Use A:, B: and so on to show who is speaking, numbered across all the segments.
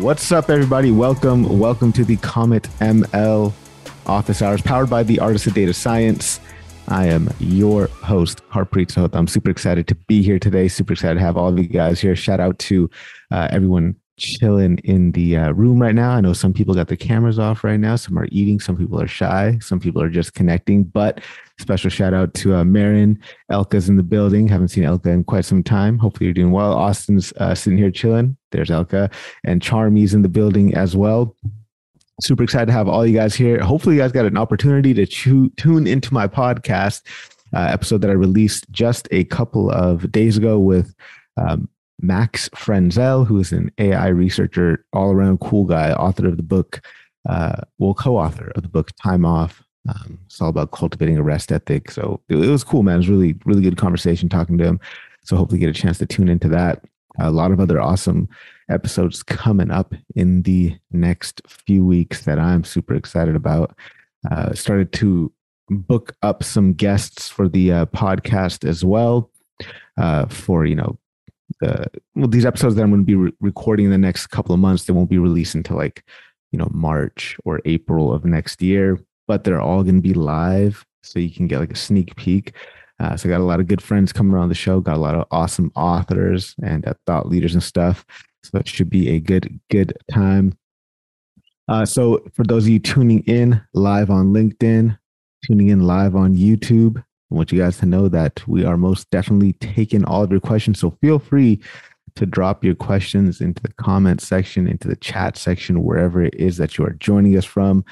A: What's up, everybody? Welcome, welcome to the Comet ML Office Hours, powered by the Artist of Data Science. I am your host, Harpreet Sahota. I'm super excited to be here today. Super excited to have all of you guys here. Shout out to uh, everyone chilling in the uh, room right now. I know some people got their cameras off right now. Some are eating. Some people are shy. Some people are just connecting. But special shout out to uh, Marin. Elka's in the building. Haven't seen Elka in quite some time. Hopefully you're doing well. Austin's uh, sitting here chilling. There's Elka. And Charmy's in the building as well. Super excited to have all you guys here. Hopefully you guys got an opportunity to chew, tune into my podcast uh, episode that I released just a couple of days ago with um, Max Frenzel, who is an AI researcher, all around cool guy, author of the book, uh, well, co author of the book Time Off. Um, it's all about cultivating a rest ethic. So it, it was cool, man. It was really, really good conversation talking to him. So hopefully get a chance to tune into that. A lot of other awesome episodes coming up in the next few weeks that I'm super excited about. Uh, started to book up some guests for the uh, podcast as well. Uh, for you know the well these episodes that i'm going to be re- recording in the next couple of months they won't be released until like you know march or april of next year but they're all going to be live so you can get like a sneak peek. Uh, so i got a lot of good friends coming around the show got a lot of awesome authors and uh, thought leaders and stuff so it should be a good good time. Uh, so for those of you tuning in live on linkedin tuning in live on youtube I want you guys to know that we are most definitely taking all of your questions. So feel free to drop your questions into the comment section, into the chat section, wherever it is that you are joining us from.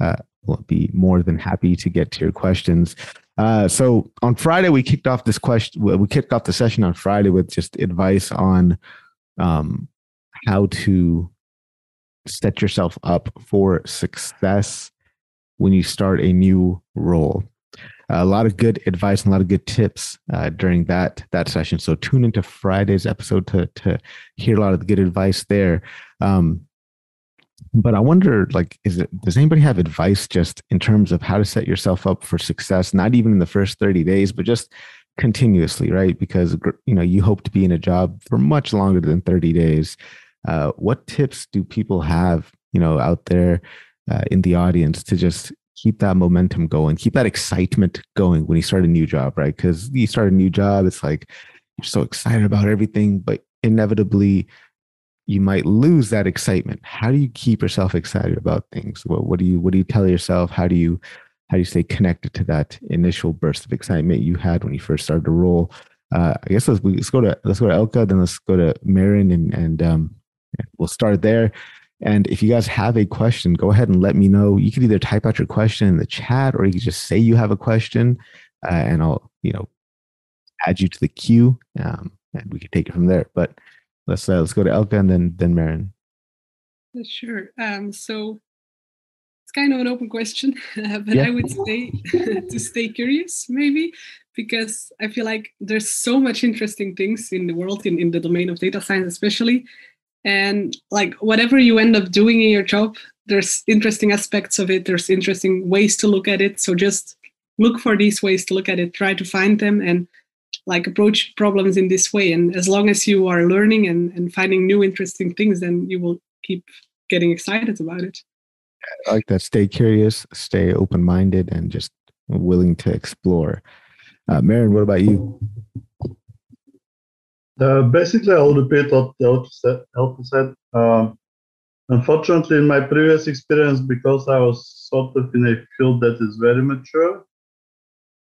A: Uh, we'll be more than happy to get to your questions. Uh, so on Friday, we kicked off this question. We kicked off the session on Friday with just advice on um, how to set yourself up for success when you start a new role a lot of good advice and a lot of good tips uh, during that that session. So tune into Friday's episode to to hear a lot of the good advice there. Um, but I wonder, like, is it does anybody have advice just in terms of how to set yourself up for success? Not even in the first thirty days, but just continuously, right? Because you know you hope to be in a job for much longer than thirty days. Uh, what tips do people have, you know, out there uh, in the audience to just keep that momentum going, keep that excitement going when you start a new job, right? Because you start a new job, it's like you're so excited about everything, but inevitably you might lose that excitement. How do you keep yourself excited about things? What, what do you what do you tell yourself? How do you how do you stay connected to that initial burst of excitement you had when you first started to roll? Uh, I guess let's let's go to let's go to Elka, then let's go to Marin, and and um, we'll start there. And if you guys have a question, go ahead and let me know. You can either type out your question in the chat or you can just say you have a question uh, and I'll, you know, add you to the queue um, and we can take it from there. But let's uh, let's go to Elka and then then Marin.
B: Sure. Um, so it's kind of an open question, but yeah. I would say to stay curious, maybe, because I feel like there's so much interesting things in the world in, in the domain of data science, especially and like whatever you end up doing in your job there's interesting aspects of it. There's interesting ways to look at it. So just look for these ways to look at it. Try to find them and like approach problems in this way. And as long as you are learning and, and finding new interesting things then you will keep getting excited about it.
A: I like that. Stay curious stay open-minded and just willing to explore. Uh, Marin, what about you
C: uh, basically, I'll repeat what Elke said. said. Uh, unfortunately, in my previous experience, because I was sort of in a field that is very mature,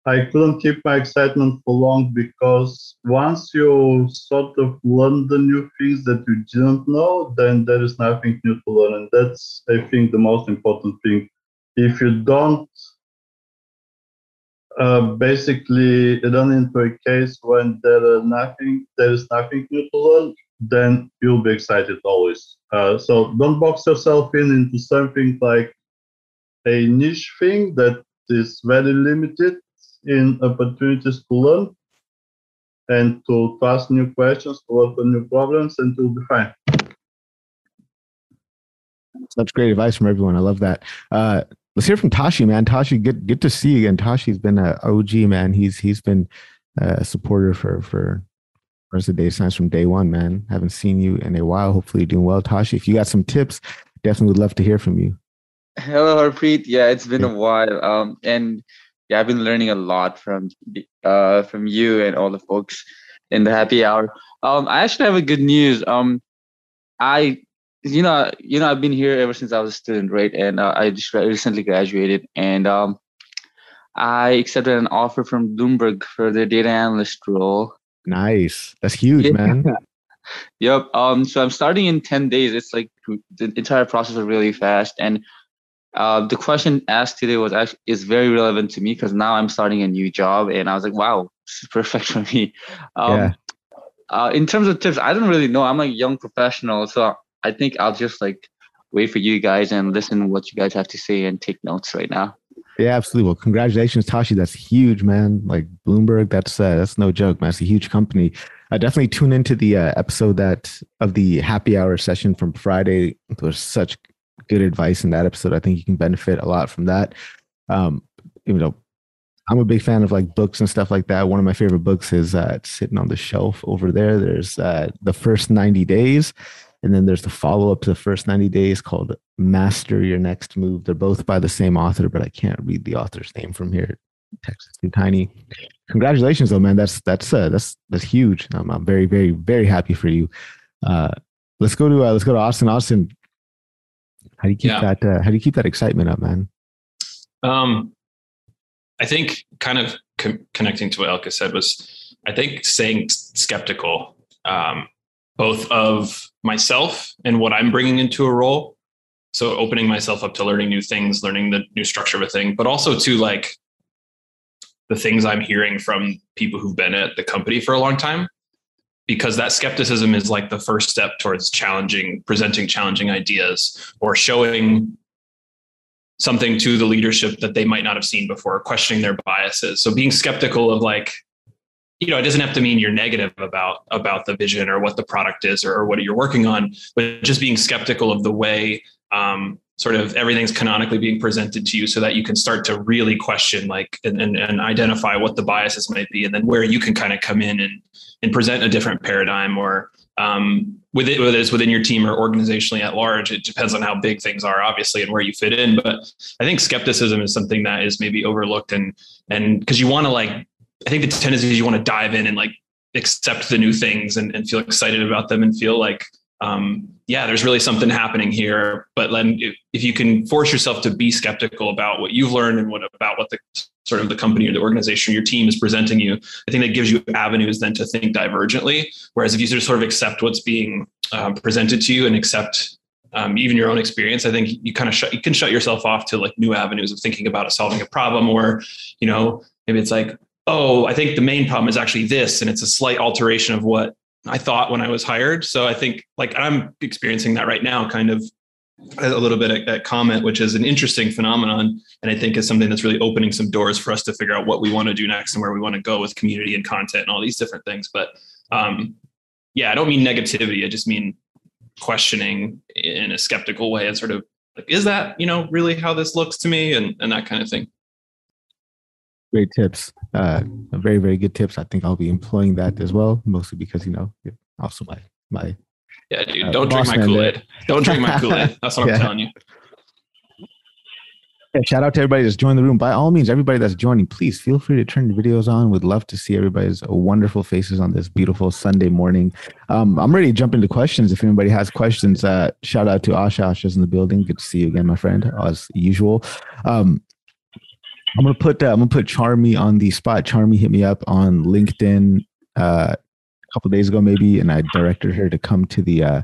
C: I couldn't keep my excitement for long because once you sort of learn the new things that you didn't know, then there is nothing new to learn. And that's, I think, the most important thing. If you don't uh, basically run into a case when there are nothing, there is nothing new to learn, then you'll be excited always. Uh, so don't box yourself in into something like a niche thing that is very limited in opportunities to learn and to, to ask new questions, to work on new problems, and to be fine.
A: Such great advice from everyone. I love that. Uh, let's hear from Tashi, man. Tashi, good good to see you again. Tashi's been a OG man. He's he's been a supporter for for Artist of Data Science from day one, man. Haven't seen you in a while. Hopefully, you're doing well, Tashi. If you got some tips, definitely would love to hear from you.
D: Hello, Harpreet. Yeah, it's been a while. Um, and yeah, I've been learning a lot from uh from you and all the folks in the happy hour. Um, I actually have a good news. Um, I you know you know I've been here ever since I was a student, right? And uh, I just recently graduated, and um, I accepted an offer from Bloomberg for the data analyst role.
A: Nice, that's huge, yeah. man.
D: yep. Um, so I'm starting in ten days. It's like the entire process is really fast, and uh, the question asked today was actually is very relevant to me because now I'm starting a new job, and I was like, wow, this is perfect for me. Um, yeah. Uh, in terms of tips, I don't really know. I'm a young professional, so I think I'll just like wait for you guys and listen what you guys have to say and take notes right now.
A: Yeah, absolutely. Well, congratulations, Tashi. That's huge, man. Like Bloomberg, that's uh, that's no joke, man. It's a huge company. I definitely tune into the uh, episode that of the happy hour session from Friday. There was such good advice in that episode. I think you can benefit a lot from that. Um, you know, I'm a big fan of like books and stuff like that. One of my favorite books is uh, sitting on the shelf over there. There's uh, the first 90 days and then there's the follow up to the first 90 days called Master Your Next Move. They're both by the same author, but I can't read the author's name from here. Text is too tiny. Congratulations, though, man. That's that's uh, that's that's huge. I'm, I'm very very very happy for you. Uh, let's go to uh, let's go to Austin. Austin, how do you keep yeah. that? Uh, how do you keep that excitement up, man?
E: Um, I think kind of com- connecting to what Elka said was, I think saying skeptical. Um, both of myself and what I'm bringing into a role. So opening myself up to learning new things, learning the new structure of a thing, but also to like the things I'm hearing from people who've been at the company for a long time. Because that skepticism is like the first step towards challenging, presenting challenging ideas or showing something to the leadership that they might not have seen before, questioning their biases. So being skeptical of like, you know, it doesn't have to mean you're negative about about the vision or what the product is or, or what you're working on, but just being skeptical of the way um, sort of everything's canonically being presented to you so that you can start to really question like and, and, and identify what the biases might be and then where you can kind of come in and and present a different paradigm or um, with it, whether it's within your team or organizationally at large, it depends on how big things are, obviously, and where you fit in. But I think skepticism is something that is maybe overlooked, and and because you want to like I think the tendency is you want to dive in and like accept the new things and, and feel excited about them and feel like, um, yeah, there's really something happening here. But then if, if you can force yourself to be skeptical about what you've learned and what about what the sort of the company or the organization or your team is presenting you, I think that gives you avenues then to think divergently. Whereas if you just sort of accept what's being um, presented to you and accept um, even your own experience, I think you kind of shut you can shut yourself off to like new avenues of thinking about solving a problem, or you know maybe it's like oh, I think the main problem is actually this, and it's a slight alteration of what I thought when I was hired. So I think like I'm experiencing that right now, kind of a little bit at, Comet, which is an interesting phenomenon, and I think is something that's really opening some doors for us to figure out what we want to do next and where we want to go with community and content and all these different things. But um, yeah, I don't mean negativity. I just mean questioning in a skeptical way and sort of like, is that you know really how this looks to me and and that kind of thing
A: great tips. Uh, very very good tips. I think I'll be employing that as well, mostly because you know also my my.
E: Yeah, dude. Uh, don't drink my Kool Aid. Don't drink my Kool Aid. That's what yeah. I'm telling you.
A: Yeah, shout out to everybody that's joined the room. By all means, everybody that's joining, please feel free to turn the videos on. Would love to see everybody's wonderful faces on this beautiful Sunday morning. Um, I'm ready to jump into questions. If anybody has questions, uh, shout out to Asha. Asha's in the building. Good to see you again, my friend, as usual. Um, I'm gonna put uh, I'm gonna put Charmy on the spot. Charmy hit me up on LinkedIn uh, a couple days ago, maybe, and I directed her to come to the uh,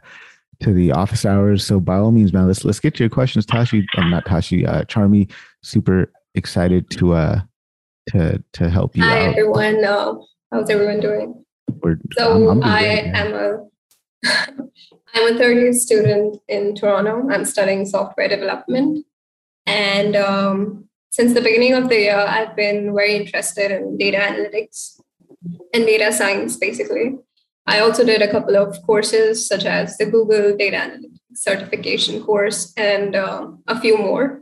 A: to the office hours. So by all means, man, let's let's get to your questions, Tashi. I'm not Tashi. Uh, Charmy, super excited to uh to to help you
F: Hi,
A: out.
F: everyone. Uh, how's everyone doing? We're, so I'm, I'm I am a I'm a third year student in Toronto. I'm studying software development, and um, since the beginning of the year, I've been very interested in data analytics and data science, basically. I also did a couple of courses, such as the Google Data Analytics certification course and uh, a few more.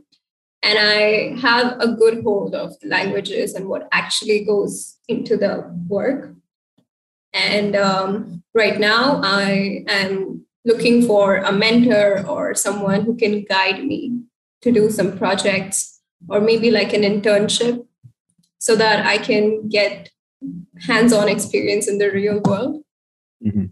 F: And I have a good hold of the languages and what actually goes into the work. And um, right now, I am looking for a mentor or someone who can guide me to do some projects or maybe like an internship so that I can get hands on experience in the real world. Mm-hmm.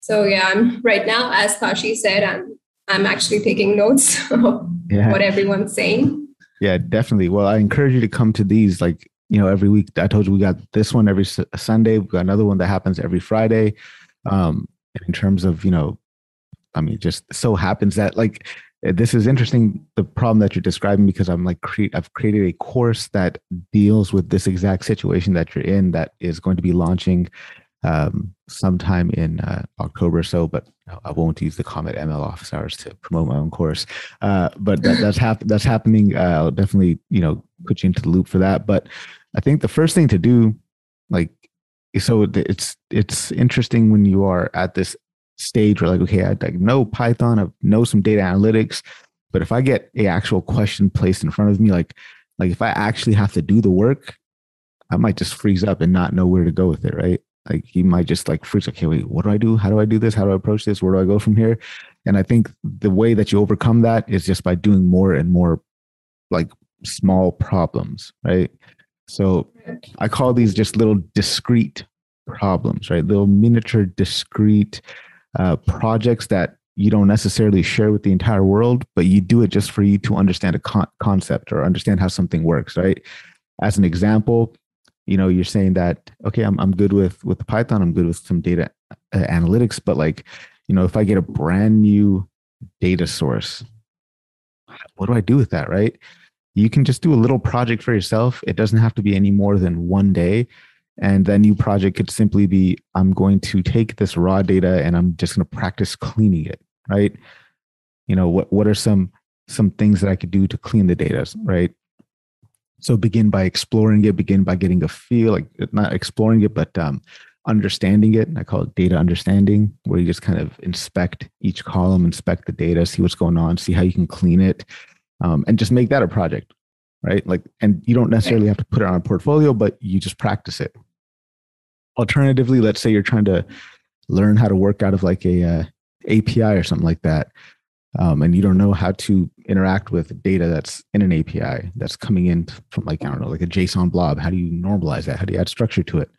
F: So, yeah, I'm right now, as Tashi said, I'm I'm actually taking notes of yeah. what everyone's saying.
A: Yeah, definitely. Well, I encourage you to come to these like, you know, every week. I told you we got this one every Sunday. We've got another one that happens every Friday. Um, in terms of, you know, I mean, just so happens that like this is interesting the problem that you're describing because i'm like create i've created a course that deals with this exact situation that you're in that is going to be launching um, sometime in uh, October or so, but I won't use the Comet ML office hours to promote my own course. Uh, but that, that's hap- that's happening. Uh, I'll definitely you know put you into the loop for that. But I think the first thing to do, like, so it's it's interesting when you are at this stage where like, okay, I, like know Python, I know some data analytics, but if I get a actual question placed in front of me, like like if I actually have to do the work, I might just freeze up and not know where to go with it, right? Like you might just like freeze. Okay, wait, what do I do? How do I do this? How do I approach this? Where do I go from here? And I think the way that you overcome that is just by doing more and more like small problems, right? So I call these just little discrete problems, right? Little miniature discrete uh, projects that you don't necessarily share with the entire world, but you do it just for you to understand a con- concept or understand how something works, right? As an example, you know you're saying that okay i'm, I'm good with with python i'm good with some data uh, analytics but like you know if i get a brand new data source what do i do with that right you can just do a little project for yourself it doesn't have to be any more than one day and that new project could simply be i'm going to take this raw data and i'm just going to practice cleaning it right you know what what are some some things that i could do to clean the data right so begin by exploring it, begin by getting a feel, like not exploring it, but um, understanding it. I call it data understanding, where you just kind of inspect each column, inspect the data, see what's going on, see how you can clean it, um, and just make that a project, right? Like, and you don't necessarily have to put it on a portfolio, but you just practice it. Alternatively, let's say you're trying to learn how to work out of like a uh, API or something like that um, and you don't know how to interact with data that's in an API that's coming in from like I don't know, like a JSON blob. How do you normalize that? How do you add structure to it?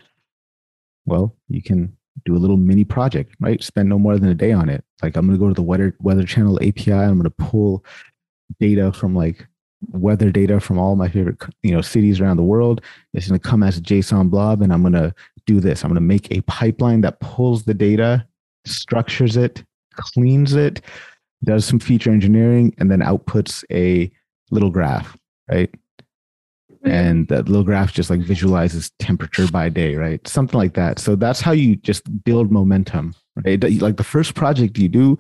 A: Well, you can do a little mini project, right? Spend no more than a day on it. Like I'm going to go to the weather weather channel API. I'm going to pull data from like weather data from all my favorite you know cities around the world. It's going to come as a JSON blob, and I'm going to do this. I'm going to make a pipeline that pulls the data, structures it, cleans it, does some feature engineering, and then outputs a little graph, right? Mm-hmm. And that little graph just like visualizes temperature by day, right? Something like that. So that's how you just build momentum, right? Like the first project you do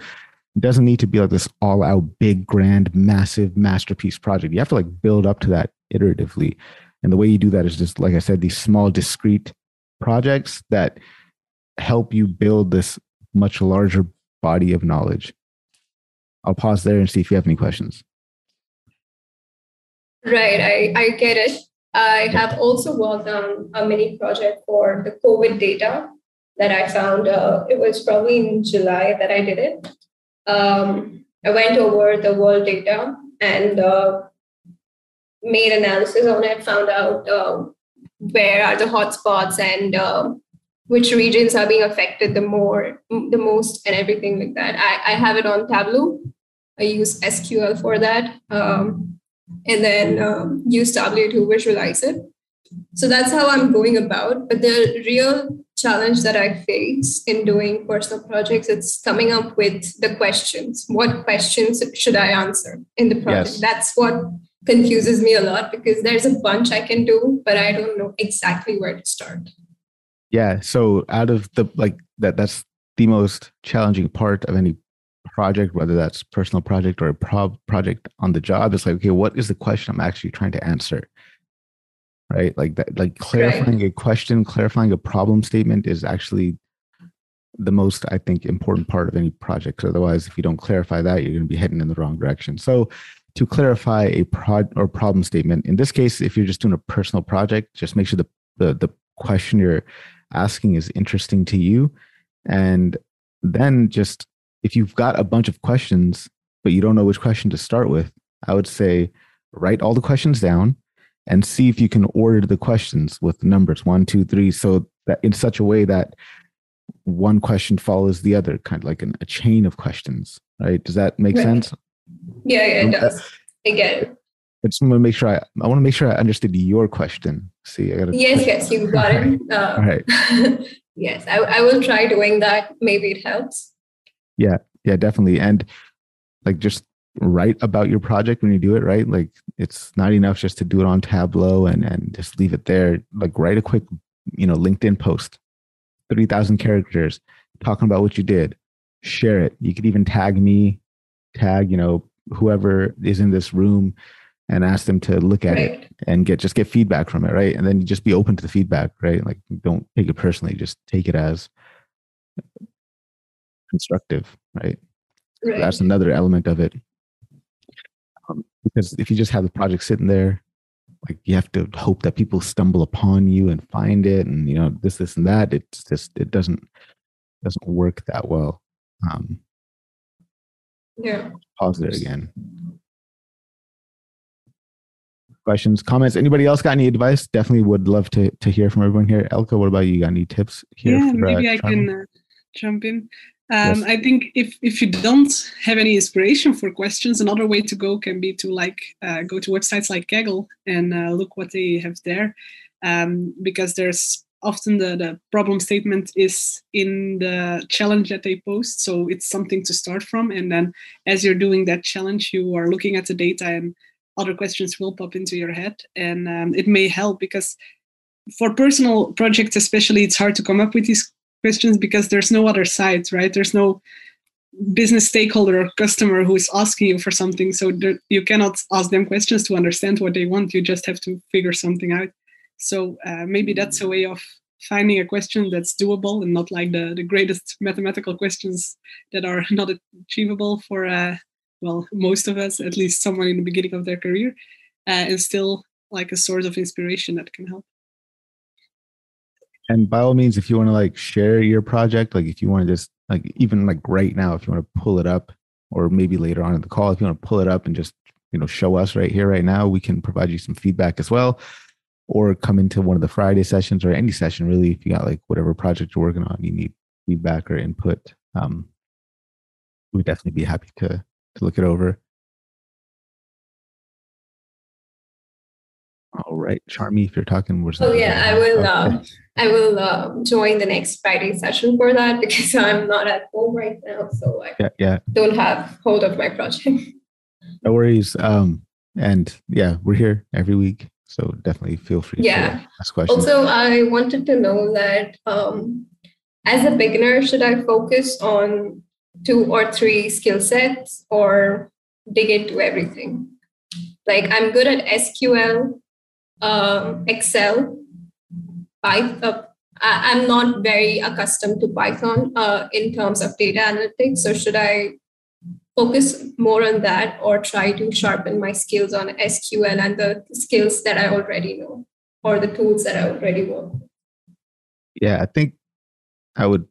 A: doesn't need to be like this all out big, grand, massive masterpiece project. You have to like build up to that iteratively. And the way you do that is just, like I said, these small, discrete projects that help you build this much larger body of knowledge. I'll pause there and see if you have any questions.
F: Right, I, I get it. I have also worked on a mini project for the COVID data that I found. Uh, it was probably in July that I did it. Um, I went over the world data and uh, made analysis on it, found out uh, where are the hotspots and uh, which regions are being affected the more the most and everything like that. I, I have it on tableau. I use sql for that um, and then um, use tableau to visualize it. So that's how i'm going about. But the real challenge that i face in doing personal projects it's coming up with the questions. What questions should i answer in the project? Yes. that's what confuses me a lot because there's a bunch i can do but i don't know exactly where to start
A: yeah. So out of the like that, that's the most challenging part of any project, whether that's personal project or a pro- project on the job. It's like, okay, what is the question I'm actually trying to answer? Right. Like that, like clarifying right. a question, clarifying a problem statement is actually the most, I think, important part of any project. Otherwise, if you don't clarify that, you're going to be heading in the wrong direction. So to clarify a prod or problem statement, in this case, if you're just doing a personal project, just make sure the, the, the question you're asking is interesting to you. And then just if you've got a bunch of questions, but you don't know which question to start with, I would say write all the questions down and see if you can order the questions with numbers one, two, three, so that in such a way that one question follows the other, kind of like an, a chain of questions. Right? Does that make right. sense?
F: Yeah, it does. I get.
A: I just want to make sure I, I want to make sure I understood your question. See, I got to.
F: Yes, yes, you got it. Uh,
A: All right.
F: yes, I, I will try doing that. Maybe it helps.
A: Yeah, yeah, definitely. And like just write about your project when you do it, right? Like it's not enough just to do it on Tableau and and just leave it there. Like write a quick, you know, LinkedIn post, 30,000 characters talking about what you did. Share it. You could even tag me, tag, you know, whoever is in this room and ask them to look at right. it and get just get feedback from it, right? And then you just be open to the feedback, right? Like don't take it personally, just take it as constructive, right? right. That's another element of it. Um, because if you just have the project sitting there, like you have to hope that people stumble upon you and find it, and you know this, this, and that. It's just it doesn't doesn't work that well. Um,
F: yeah.
A: Pause there again questions, comments. Anybody else got any advice? Definitely would love to to hear from everyone here. Elka, what about you? Got any tips here?
B: Yeah, for, maybe uh, I can uh, jump in. Um, yes. I think if if you don't have any inspiration for questions, another way to go can be to like uh, go to websites like Kaggle and uh, look what they have there, um, because there's often the, the problem statement is in the challenge that they post so it's something to start from. And then as you're doing that challenge you are looking at the data and other questions will pop into your head. And um, it may help because for personal projects especially it's hard to come up with these questions because there's no other side right? There's no business stakeholder or customer who is asking you for something. So there, you cannot ask them questions to understand what they want. You just have to figure something out so uh, maybe that's a way of finding a question that's doable and not like the, the greatest mathematical questions that are not achievable for uh, well, most of us, at least someone in the beginning of their career, uh, and still like a source of inspiration that can help.
A: And by all means, if you want to like share your project, like if you want to just like even like right now, if you want to pull it up, or maybe later on in the call, if you want to pull it up and just you know show us right here, right now, we can provide you some feedback as well. Or come into one of the Friday sessions or any session really, if you got like whatever project you're working on, you need feedback or input. Um, we'd definitely be happy to to look it over. All right, Charmy, if you're talking, we're.
F: Oh yeah, I will. Uh, I will uh, join the next Friday session for that because I'm not at home right now, so I
A: yeah, yeah.
F: don't have hold of my project.
A: No worries. Um, and yeah, we're here every week, so definitely feel free.
F: Yeah.
A: To ask questions.
F: Also, I wanted to know that um, as a beginner, should I focus on two or three skill sets or dig into everything. Like I'm good at SQL, um, Excel, Python. Uh, I'm not very accustomed to Python uh, in terms of data analytics. So should I focus more on that or try to sharpen my skills on SQL and the skills that I already know or the tools that I already work?
A: Yeah, I think I would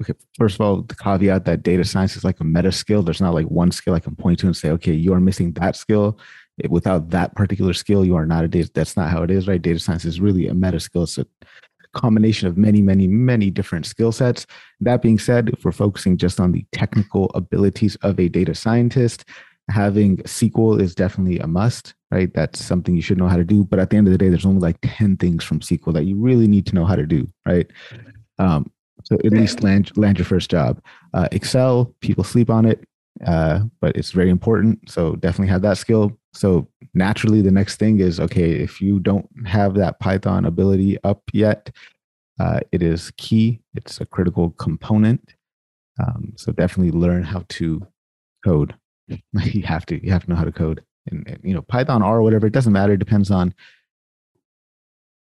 A: okay, first of all, the caveat that data science is like a meta skill. There's not like one skill I can point to and say, okay, you are missing that skill. Without that particular skill, you are not a data. That's not how it is, right? Data science is really a meta skill. It's a combination of many, many, many different skill sets. That being said, if we're focusing just on the technical abilities of a data scientist, having SQL is definitely a must, right? That's something you should know how to do. But at the end of the day, there's only like 10 things from SQL that you really need to know how to do, right? Um, so at least land land your first job. Uh, Excel, people sleep on it, uh, but it's very important. So definitely have that skill. So naturally, the next thing is okay. If you don't have that Python ability up yet, uh, it is key. It's a critical component. Um, so definitely learn how to code. you have to. You have to know how to code. And, and you know Python or whatever. It doesn't matter. It depends on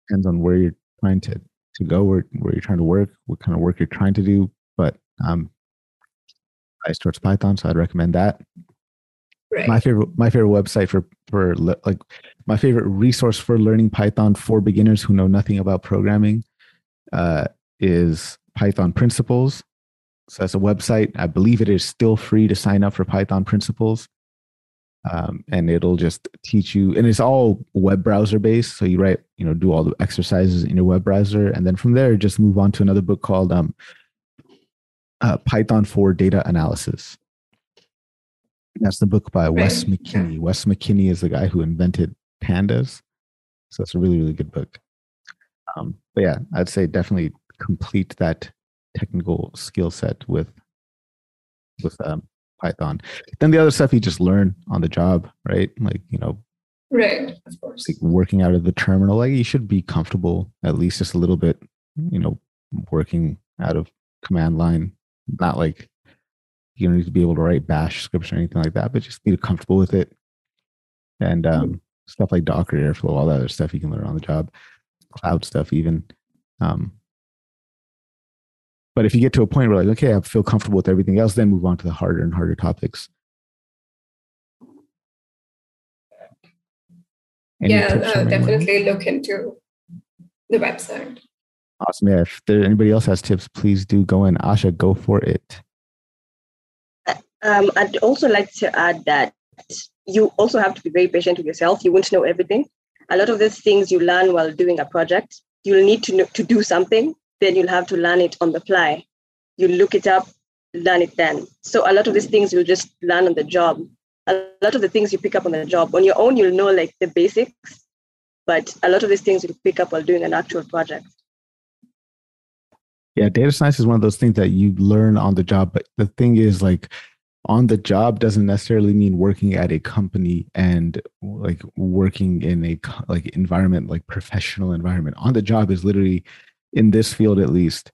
A: depends on where you're trying to to go where, where you're trying to work, what kind of work you're trying to do. But um, biased towards Python, so I'd recommend that. Right. My favorite, my favorite website for for like my favorite resource for learning Python for beginners who know nothing about programming uh, is Python Principles. So that's a website. I believe it is still free to sign up for Python Principles. Um, and it'll just teach you, and it's all web browser based. So you write, you know, do all the exercises in your web browser, and then from there, just move on to another book called um, uh, Python for Data Analysis. That's the book by Wes McKinney. Wes McKinney is the guy who invented pandas. So it's a really, really good book. Um, but yeah, I'd say definitely complete that technical skill set with with um, Python. Then the other stuff you just learn on the job, right? Like you know,
F: right, of course.
A: Like working out of the terminal, like you should be comfortable at least just a little bit. You know, working out of command line, not like you don't need to be able to write bash scripts or anything like that, but just be comfortable with it. And um, mm-hmm. stuff like Docker, Airflow, all that other stuff you can learn on the job, cloud stuff even. Um, but if you get to a point where like, okay, I feel comfortable with everything else, then move on to the harder and harder topics.
F: Any yeah, uh, definitely look into the website.
A: Awesome. Yeah. If there anybody else has tips, please do go in. Asha, go for it.
G: Um, I'd also like to add that you also have to be very patient with yourself. You won't know everything. A lot of these things you learn while doing a project, you'll need to know, to do something, then you'll have to learn it on the fly. You look it up, learn it then. So a lot of these things you'll just learn on the job. A lot of the things you pick up on the job on your own, you'll know like the basics, but a lot of these things you'll pick up while doing an actual project.
A: Yeah, data science is one of those things that you learn on the job. But the thing is, like, on the job doesn't necessarily mean working at a company and like working in a like environment like professional environment. On the job is literally in this field at least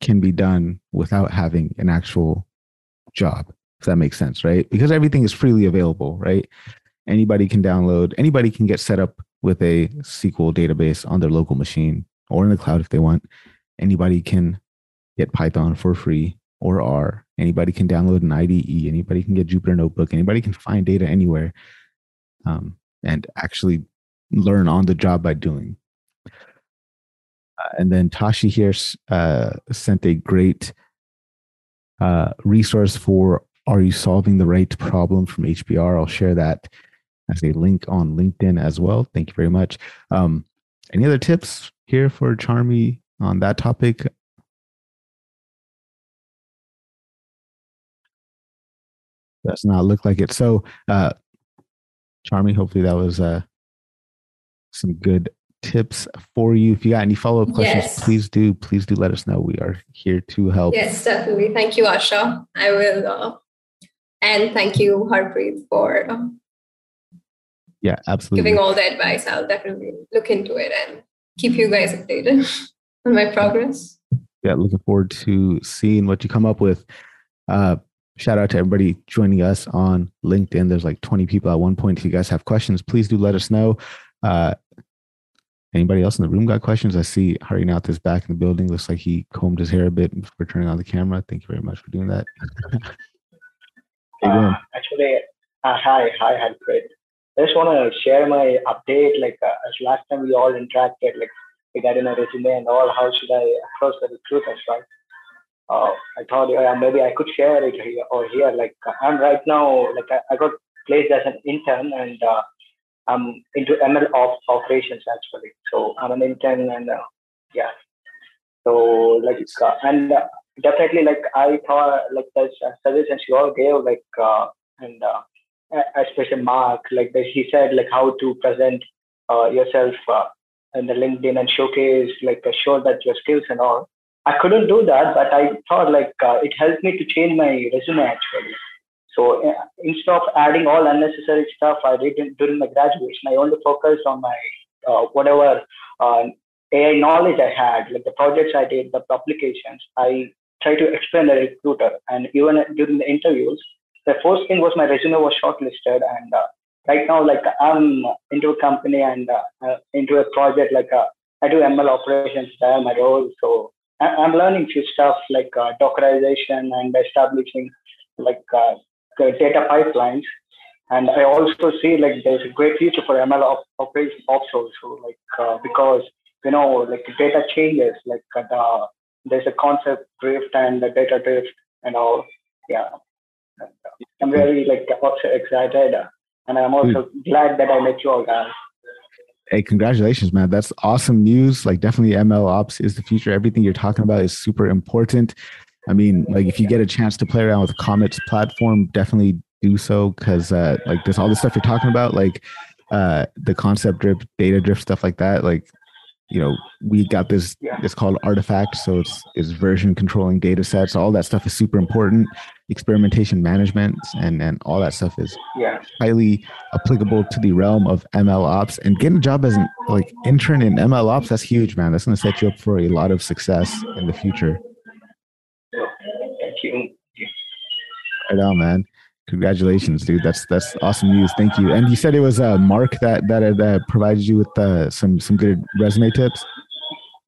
A: can be done without having an actual job if that makes sense right? Because everything is freely available right? Anybody can download anybody can get set up with a sql database on their local machine or in the cloud if they want. Anybody can get python for free or R. Anybody can download an IDE. Anybody can get Jupyter Notebook. Anybody can find data anywhere um, and actually learn on the job by doing. Uh, and then Tashi here uh, sent a great uh, resource for Are You Solving the Right Problem from HBR? I'll share that as a link on LinkedIn as well. Thank you very much. Um, any other tips here for Charmy on that topic? Does not look like it. So, uh, Charmy, hopefully that was uh, some good tips for you. If you got any follow up questions, yes. please do. Please do let us know. We are here to help.
F: Yes, definitely. Thank you, Asha. I will. Uh, and thank you, Harpreet, for uh,
A: yeah, absolutely
F: giving all the advice. I'll definitely look into it and keep you guys updated on my progress.
A: Yeah, looking forward to seeing what you come up with. Uh, shout out to everybody joining us on LinkedIn. There's like 20 people at one point. If you guys have questions, please do let us know. Uh, anybody else in the room got questions? I see Harinath is back in the building. Looks like he combed his hair a bit before turning on the camera. Thank you very much for doing that.
H: uh, actually, uh, hi, hi, great. I just want to share my update. Like uh, as last time we all interacted, like regarding my resume and all, how should I approach the recruiters, right? Uh, I thought uh, maybe I could share it here or here. Like I'm right now, like I, I got placed as an intern and uh, I'm into ML op- operations actually. So I'm an intern and uh, yeah. So like uh, and uh, definitely like I thought like the suggestions you all gave like and especially Mark like he said like how to present yourself in the LinkedIn and showcase like show that your skills and all I couldn't do that, but I thought like uh, it helped me to change my resume actually. So uh, instead of adding all unnecessary stuff I did during my graduation, I only focused on my uh, whatever uh, AI knowledge I had, like the projects I did, the publications. I try to explain the recruiter, and even during the interviews, the first thing was my resume was shortlisted, and uh, right now like I'm into a company and uh, into a project like I do ML operations there, my role. So I'm learning few stuff like uh, Dockerization and establishing like uh, data pipelines. And I also see like there's a great future for ML op- ops also, like uh, because you know, like data changes, like the, there's a concept drift and the data drift and all. Yeah. I'm very like also excited and I'm also glad that I met you all guys.
A: Hey, congratulations, man. That's awesome news. Like definitely ML ops is the future. Everything you're talking about is super important. I mean, like if you get a chance to play around with Comet's platform, definitely do so because uh, like there's all the stuff you're talking about, like uh, the concept drift, data drift, stuff like that. Like you know, we got this. Yeah. It's called artifact, so it's is version controlling data sets. All that stuff is super important. Experimentation management and and all that stuff is
H: yeah.
A: highly applicable to the realm of ML ops. And getting a job as an like intern in ML ops, that's huge, man. That's going to set you up for a lot of success in the future.
H: Thank you.
A: Right on, man. Congratulations, dude. That's that's awesome news. Thank you. And you said it was uh, Mark that that had uh, provided you with uh, some some good resume tips.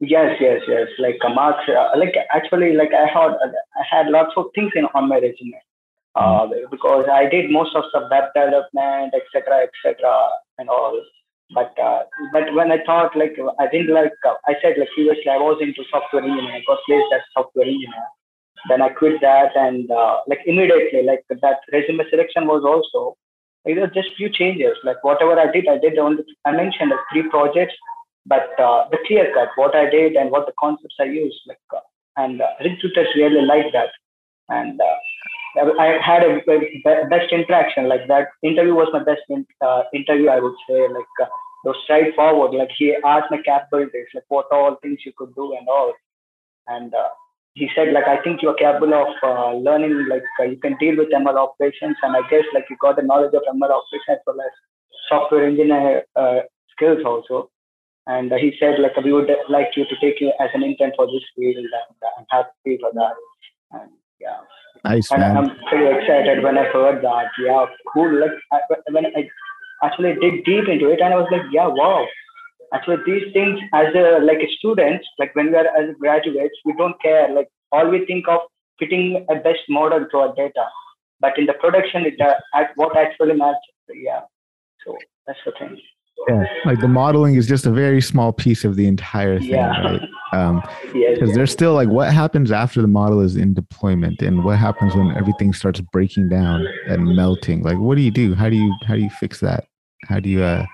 H: Yes, yes, yes. Like uh, Mark, uh, like actually, like I had I had lots of things in on my resume uh, mm. because I did most of the web development, etc., etc., and all. But uh, but when I thought like I didn't like uh, I said like previously I was into software engineering. I got placed as software engineer then I quit that and uh, like immediately, like that resume selection was also it was just few changes. Like whatever I did, I did only I mentioned like three projects, but uh, the clear cut what I did and what the concepts I used, like uh, and uh, recruiters really liked that, and uh, I had a, a, best interaction. Like that interview was my best in, uh, interview, I would say. Like uh, was straightforward. Like he asked my capabilities, like what all things you could do and all, and uh, he said like I think you're capable of uh, learning like uh, you can deal with ML operations and I guess like you got the knowledge of ML operations as well as software engineer uh, skills also. And uh, he said like we would like you to take you as an intern for this field and uh, I'm happy for that. And yeah.
A: Nice,
H: and
A: man.
H: I'm pretty excited when I heard that. Yeah, cool. Like I, when I actually dig deep into it and I was like, yeah, wow, actually these things as a like a students like when we are as graduates we don't care. Like all we think of fitting a best model to our data. But in the production it uh, at what actually matters. Yeah. So that's the thing.
A: Yeah. Like the modeling is just a very small piece of the entire thing yeah. right? Um because yes, there's still like what happens after the model is in deployment and what happens when everything starts breaking down and melting? Like what do you do? How do you how do you fix that? How do you uh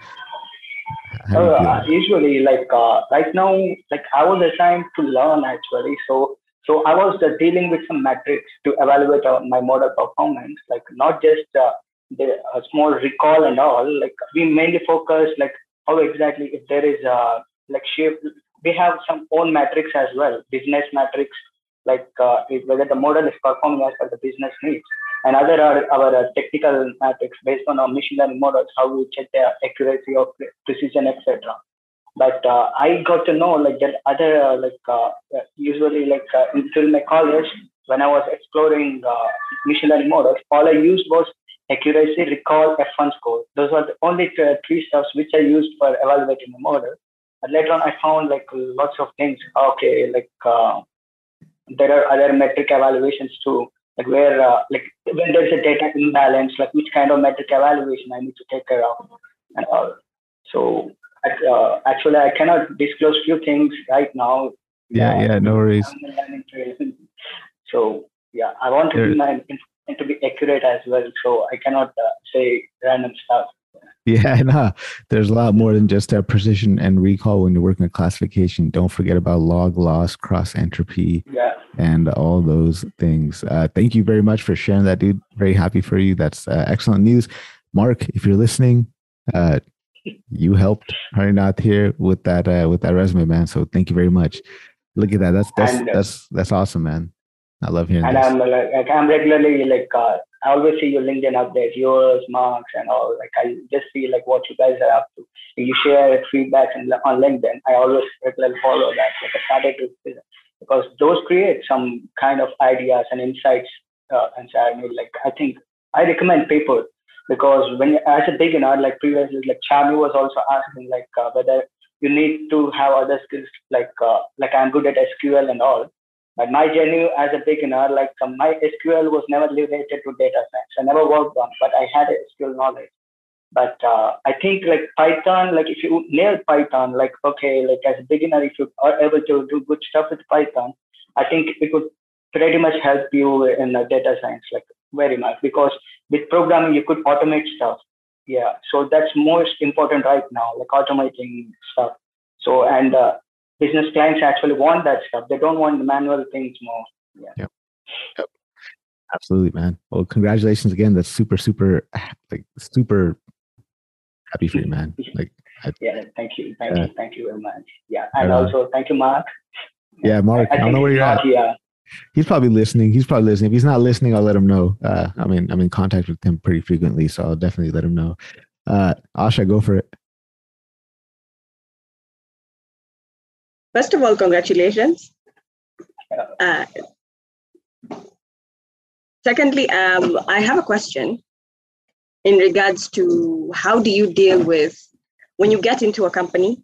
H: uh, usually, like uh, right now, like I was assigned to learn actually. So, so I was uh, dealing with some metrics to evaluate uh, my model performance, like not just uh, the small recall and all. Like we mainly focus like how exactly if there is a like shift. We have some own metrics as well, business metrics, like uh, whether the model is performing as per the business needs and other are our uh, technical metrics based on our machine learning models, how we check the accuracy of precision, etc. But uh, I got to know like that other uh, like uh, usually like uh, during my college when I was exploring uh, machine learning models, all I used was accuracy, recall, F1 score. Those are the only three stuffs which I used for evaluating the model. And later on, I found like lots of things. Okay, like there are other metric evaluations too like where uh, like when there's a data imbalance, like which kind of metric evaluation I need to take care of and all. So uh, actually, I cannot disclose few things right now.
A: Yeah, yeah, no worries.
H: So yeah, I want to be my to be accurate as well. So I cannot uh, say random stuff.
A: Yeah, no, there's a lot more than just uh, precision and recall when you're working with classification. Don't forget about log loss, cross entropy,
H: yeah.
A: and all those things. Uh, thank you very much for sharing that, dude. Very happy for you. That's uh, excellent news. Mark, if you're listening, uh, you helped Harinath here with that uh, with that resume, man. So thank you very much. Look at that. That's that's uh, that's that's awesome, man. I love hearing.
H: And
A: this.
H: I'm like I'm regularly like I always see your LinkedIn updates, yours, Mark's, and all. Like I just see like what you guys are up to. You share feedback and on LinkedIn. I always regularly follow that. Like I started to because those create some kind of ideas and insights uh, inside me. Like I think I recommend people because when as a beginner, like previously, like Charlie was also asking like uh, whether you need to have other skills like uh, like I'm good at SQL and all. But my journey as a beginner, like my SQL was never related to data science. I never worked on, but I had SQL knowledge. But uh, I think like Python, like if you nail Python, like okay, like as a beginner, if you are able to do good stuff with Python, I think it would pretty much help you in uh, data science, like very much. Because with programming, you could automate stuff. Yeah, so that's most important right now, like automating stuff. So and uh, business clients actually want that stuff. They don't want the manual things more. Yeah.
A: Yep. Yep. Absolutely, man. Well, congratulations again. That's super, super, like super happy for you, man. Like,
H: I, yeah, thank you, thank uh, you, thank you very much. Yeah, and also thank you, Mark.
A: Yeah, Mark. I, I don't know where you're at. Yeah. He's probably listening. He's probably listening. If he's not listening, I'll let him know. Uh, I mean, I'm in contact with him pretty frequently, so I'll definitely let him know. Uh, Asha, go for it.
G: First of all, congratulations. Uh, secondly, um, I have a question in regards to how do you deal with when you get into a company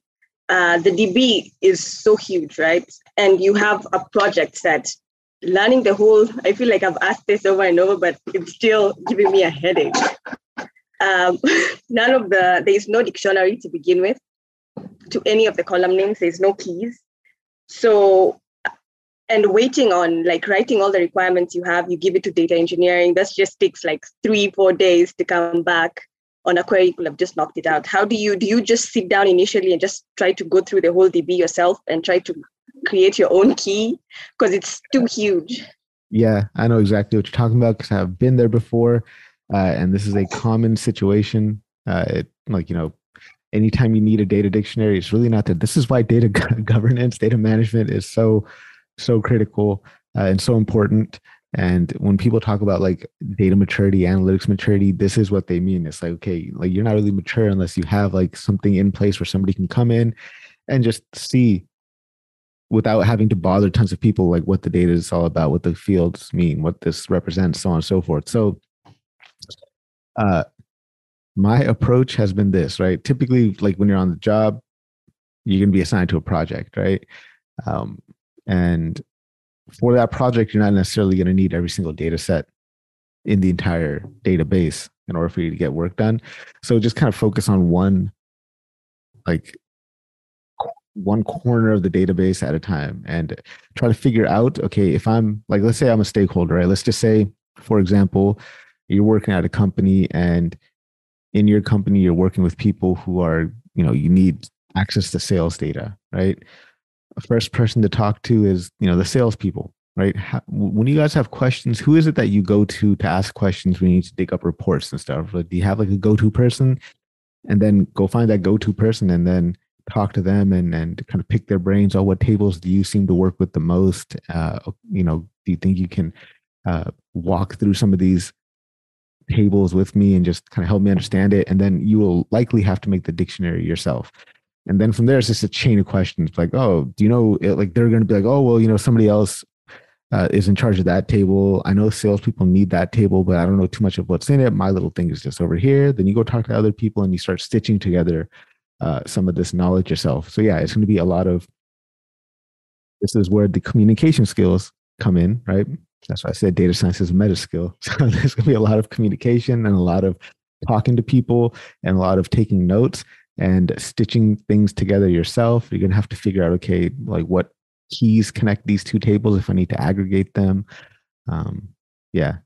G: uh, the db is so huge right? And you have a project that learning the whole i feel like i've asked this over and over but it's still giving me a headache. Um, none of the there is no dictionary to begin with to any of the column names there's no keys. So and waiting on like writing all the requirements you have you give it to data engineering that just takes like three four days to come back on a query. You could have just knocked it out. How do you do you just sit down initially and just try to go through the whole db yourself and try to create your own key? Because it's too huge.
A: Yeah i know exactly what you're talking about because i've been there before uh, and this is a common situation. Uh, it, like you know anytime you need a data dictionary it's really not that this is why data governance data management is so so critical uh, and so important. And when people talk about like data maturity, analytics maturity, this is what they mean. It's like, okay, like you're not really mature unless you have like something in place where somebody can come in and just see without having to bother tons of people like what the data is all about, what the fields mean, what this represents, so on and so forth. So uh my approach has been this, right? Typically, like when you're on the job, you're gonna be assigned to a project, right? Um, and for that project, you're not necessarily going to need every single data set in the entire database in order for you to get work done. So just kind of focus on one, like one corner of the database at a time and try to figure out okay if i'm like let's say i'm a stakeholder right let's just say for example you're working at a company and in your company you're working with people who are you know you need access to sales data right first person to talk to is you know the salespeople, right? How, when you guys have questions, who is it that you go to to ask questions when you need to dig up reports and stuff? Like, do you have like a go-to person, and then go find that go-to person and then talk to them and and kind of pick their brains on what tables do you seem to work with the most? Uh, you know, do you think you can uh, walk through some of these tables with me and just kind of help me understand it? And then you will likely have to make the dictionary yourself. And then from there it's just a chain of questions like oh do you know it, like they're going to be like oh well you know somebody else uh, is in charge of that table. I know salespeople need that table but i don't know too much of what's in it. My little thing is just over here. Then you go talk to other people and you start stitching together uh, some of this knowledge yourself. So yeah it's going to be a lot of this is where the communication skills come in right that's why i said data science is a meta skill so there's going to be a lot of communication and a lot of talking to people and a lot of taking notes and stitching things together yourself. You're going to have to figure out, okay, like what keys connect these two tables if I need to aggregate them. Um, yeah.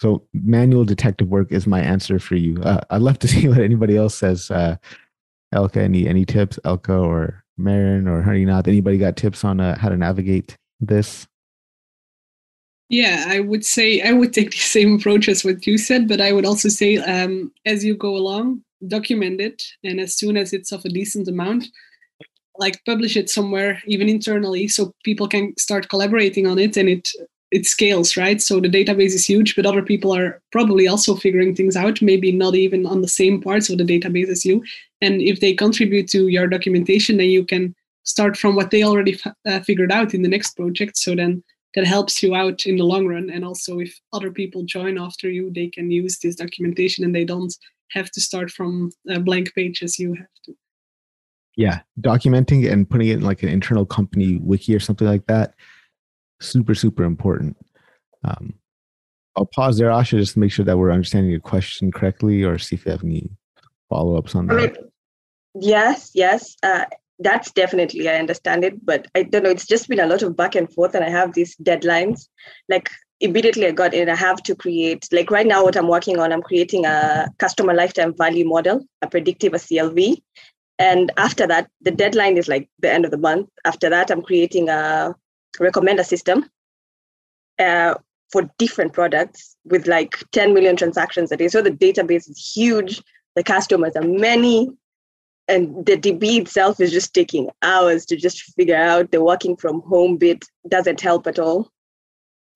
A: So manual detective work is my answer for you. Uh, I'd love to see what anybody else says. Uh, Elka, any any tips? Elka or Marin or Harinath, anybody got tips on uh, how to navigate this?
B: Yeah, I would say I would take the same approach as what you said, but I would also say um, as you go along, document it and as soon as it's of a decent amount like publish it somewhere even internally so people can start collaborating on it and it it scales right? So the database is huge but other people are probably also figuring things out maybe not even on the same parts of the database as you. And if they contribute to your documentation then you can start from what they already f- uh, figured out in the next project. So then that helps you out in the long run and also if other people join after you they can use this documentation and they don't have to start from a blank page as you have to.
A: Yeah, documenting and putting it in like an internal company wiki or something like that, super super important. Um, I'll pause there, Asha, just to make sure that we're understanding your question correctly, or see if you have any follow ups on that?
G: Yes, yes. Uh, that's definitely I understand it, but I don't know. It's just been a lot of back and forth, and I have these deadlines. Like immediately I got in, I have to create. Like right now, what I'm working on, I'm creating a customer lifetime value model, a predictive a CLV, and after that, the deadline is like the end of the month. After that, I'm creating a recommender system uh, for different products with like 10 million transactions a day. So the database is huge. The customers are many. And the DB itself is just taking hours to just figure out the working from home bit doesn't help at all,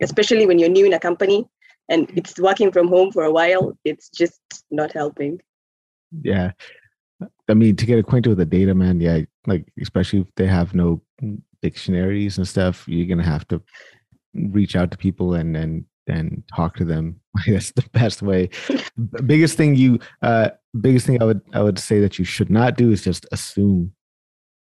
G: especially when you're new in a company and it's working from home for a while. It's just not helping.
A: Yeah. I mean, to get acquainted with the data, man, yeah, like especially if they have no dictionaries and stuff, you're gonna have to reach out to people and and and talk to them. That's the best way. biggest thing you, uh, biggest thing I would I would say that you should not do is just assume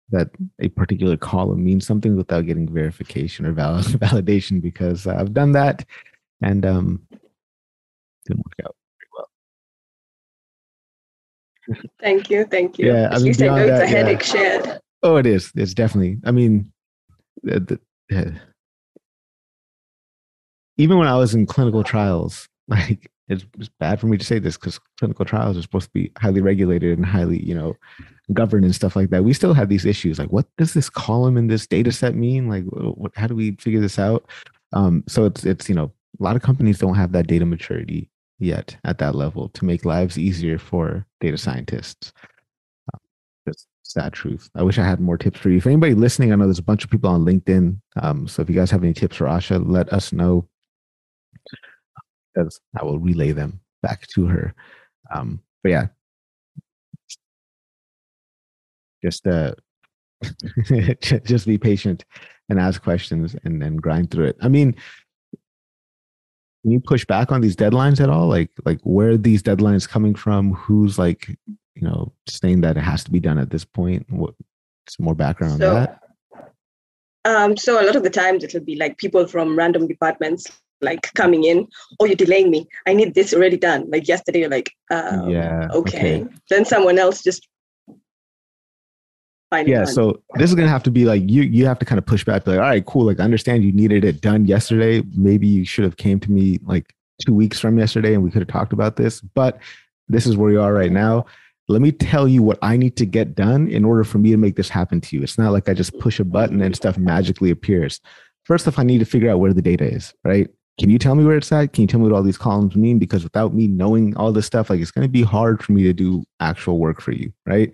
A: that a particular column means something without getting verification or valid, validation because I've done that and um didn't work out. Very well.
G: Thank you, thank you. Yeah, I mean, it's that, a headache yeah. shared.
A: Oh, it is. It's definitely. I mean, the, the, even when I was in clinical trials, like it's, it's bad for me to say this because clinical trials are supposed to be highly regulated and highly, you know, governed and stuff like that. We still have these issues. Like, what does this column in this data set mean? Like, what, how do we figure this out? Um, so it's it's you know, a lot of companies don't have that data maturity yet at that level to make lives easier for data scientists. Um, that's sad truth. I wish I had more tips for you. For anybody listening, I know there's a bunch of people on LinkedIn. Um, so if you guys have any tips for Asha, let us know. As I will relay them back to her. Um, but yeah, just uh, just be patient and ask questions and then grind through it. I mean, can you push back on these deadlines at all? Like like where are these deadlines coming from? Who's like you know saying that it has to be done at this point? What some more background so, on that?
G: Um, so a lot of the times it'll be like people from random departments like coming in, oh, you're delaying me. I need this already done. Like yesterday, you're like, um, yeah, okay. okay. Then someone else just
A: yeah so this is gonna have to be like you you have to kind of push back like all right cool like I understand you needed it done yesterday maybe you should have came to me like two weeks from yesterday and we could have talked about this but this is where you are right now let me tell you what i need to get done in order for me to make this happen to you it's not like i just push a button and stuff magically appears first off i need to figure out where the data is right can you tell me where it's at can you tell me what all these columns mean because without me knowing all this stuff like it's going to be hard for me to do actual work for you right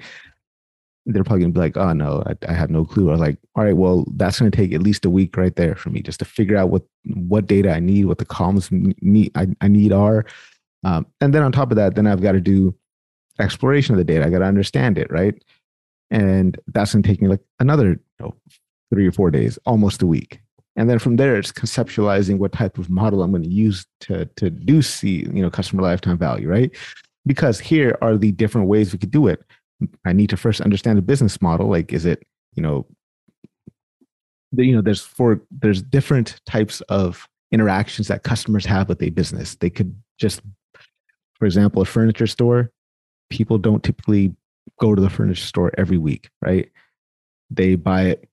A: they're probably gonna be like, oh no, I, I have no clue. I was like, all right, well, that's gonna take at least a week right there for me just to figure out what what data I need, what the columns need I, I need are. Um, and then on top of that, then I've got to do exploration of the data. I got to understand it, right? And that's gonna take me like another you know, three or four days, almost a week. And then from there, it's conceptualizing what type of model I'm going to use to to do see you know customer lifetime value, right? Because here are the different ways we could do it I need to first understand the business model. Like, is it, you know, the, you know, there's four there's different types of interactions that customers have with a business. They could just, for example, a furniture store. People don't typically go to the furniture store every week, right? They buy it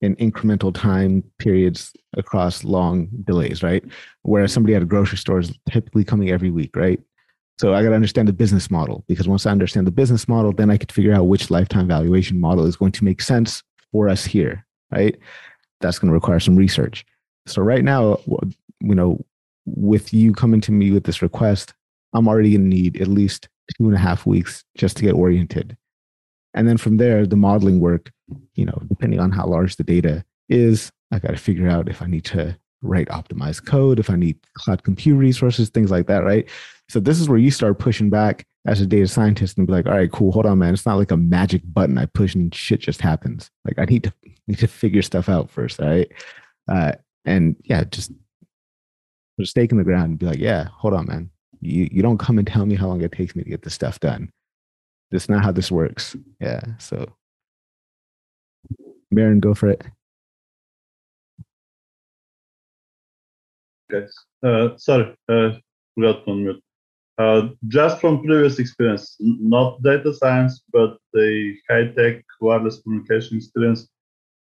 A: in incremental time periods across long delays, right? Whereas mm-hmm. somebody at a grocery store is typically coming every week, right? So I got to understand the business model because once I understand the business model, then I could figure out which lifetime valuation model is going to make sense for us here, right? That's going to require some research. So right now, you know, with you coming to me with this request, I'm already going to need at least two and a half weeks just to get oriented. And then from there, the modeling work, you know, depending on how large the data is, I got to figure out if I need to write optimized code, if I need cloud compute resources, things like that, right? So this is where you start pushing back as a data scientist and be like, all right, cool, hold on, man. It's not like a magic button I push and shit just happens. Like I need to need to figure stuff out first, right? Uh, and yeah, just put a stake in the ground and be like, yeah, hold on, man. You you don't come and tell me how long it takes me to get this stuff done. That's not how this works. Yeah. So Marin, go for it.
C: Yes. Uh, sorry, uh, forgot to unmute. uh, just from previous experience, not data science, but the high-tech wireless communication experience.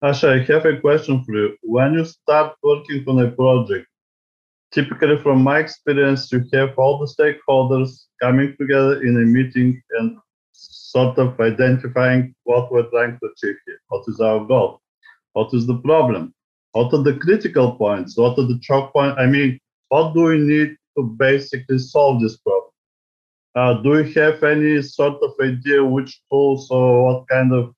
C: Asha, I have a question for you. When you start working on a project, typically from my experience, you have all the stakeholders coming together in a meeting and sort of identifying what we're trying to achieve here. What is our goal? What is the problem? What are the critical points? What are the choke points? I mean, what do we need to basically solve this problem? Uh, do we have any sort of idea which tools or what kind of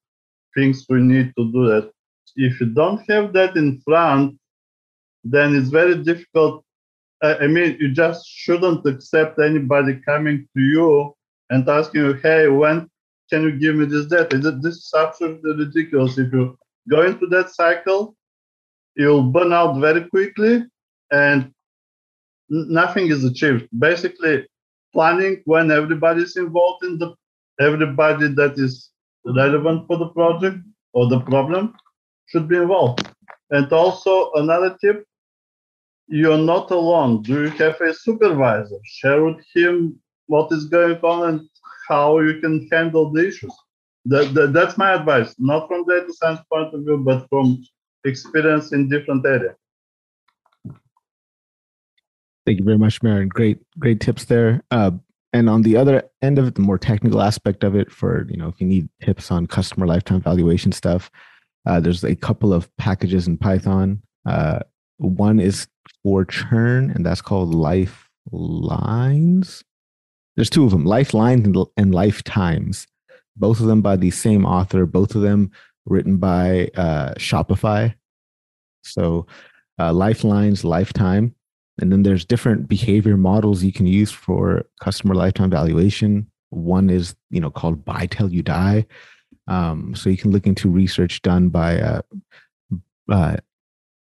C: things we need to do that? If you don't have that in front, then it's very difficult. I mean, you just shouldn't accept anybody coming to you and asking you, hey, when can you give me this data? This is absolutely ridiculous. If you go into that cycle, you'll burn out very quickly and nothing is achieved. Basically, planning when everybody is involved in the everybody that is relevant for the project or the problem should be involved. And also another tip, you're not alone. Do you have a supervisor? Share with him what is going on and how you can handle the issues. That, that, that's my advice, not from data science point of view, but from experience in different areas.
A: Thank you very much, Marin. Great, great tips there. Uh, and on the other end of it, the more technical aspect of it, for you know, if you need tips on customer lifetime valuation stuff, uh, there's a couple of packages in Python. Uh, one is for churn, and that's called Lifelines. There's two of them, Lifelines and, Lifetimes. Both of them by the same author. Both of them written by uh, Shopify. So, uh, Lifelines, Lifetime and then there's different behavior models you can use for customer lifetime valuation. One is, you know, called buy till you die. Um, so you can look into research done by uh, uh,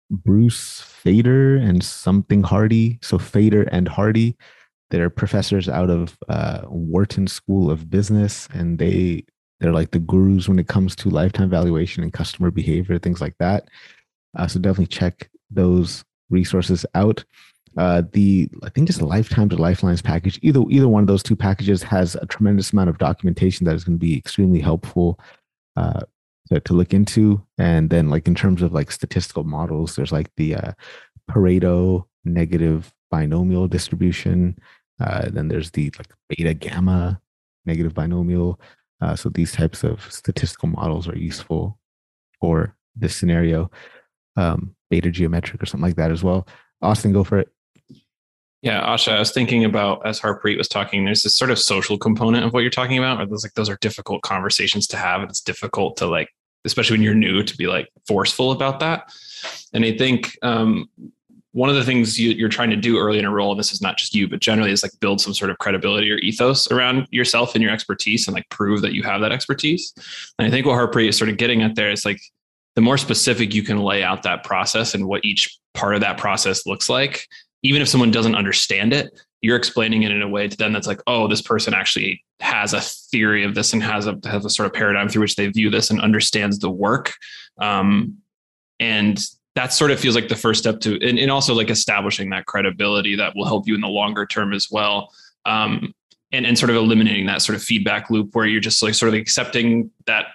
A: Bruce Fader and something Hardie. So Fader and Hardie, they're professors out of uh, Wharton School of Business, and they they're like the gurus when it comes to lifetime valuation and customer behavior, things like that. Uh, so definitely check those resources out. Uh, the I think just lifetime to lifelines package. Either either one of those two packages has a tremendous amount of documentation that is going to be extremely helpful uh, to, to look into. And then like in terms of like statistical models, there's like the uh, Pareto negative binomial distribution. Uh, then there's the like beta gamma negative binomial. Uh, so these types of statistical models are useful for this scenario. Um, beta geometric or something like that as well. Austin, go for it.
E: Yeah, Asha, I was thinking about as Harpreet was talking, there's this sort of social component of what you're talking about, or those like those are difficult conversations to have. It's difficult to like, especially when you're new, to be like forceful about that. And I think um, one of the things you, are trying to do early in a role, and this is not just you, but generally is like build some sort of credibility or ethos around yourself and your expertise and like prove that you have that expertise. And I think what Harpreet is sort of getting at there is like the more specific you can lay out that process and what each part of that process looks like, even if someone doesn't understand it, you're explaining it in a way to them that's like, oh, this person actually has a theory of this and has a has a sort of paradigm through which they view this and understands the work. Um, and that sort of feels like the first step to, and, and, also like establishing that credibility that will help you in the longer term as well. Um, and, and sort of eliminating that sort of feedback loop where you're just like sort of accepting that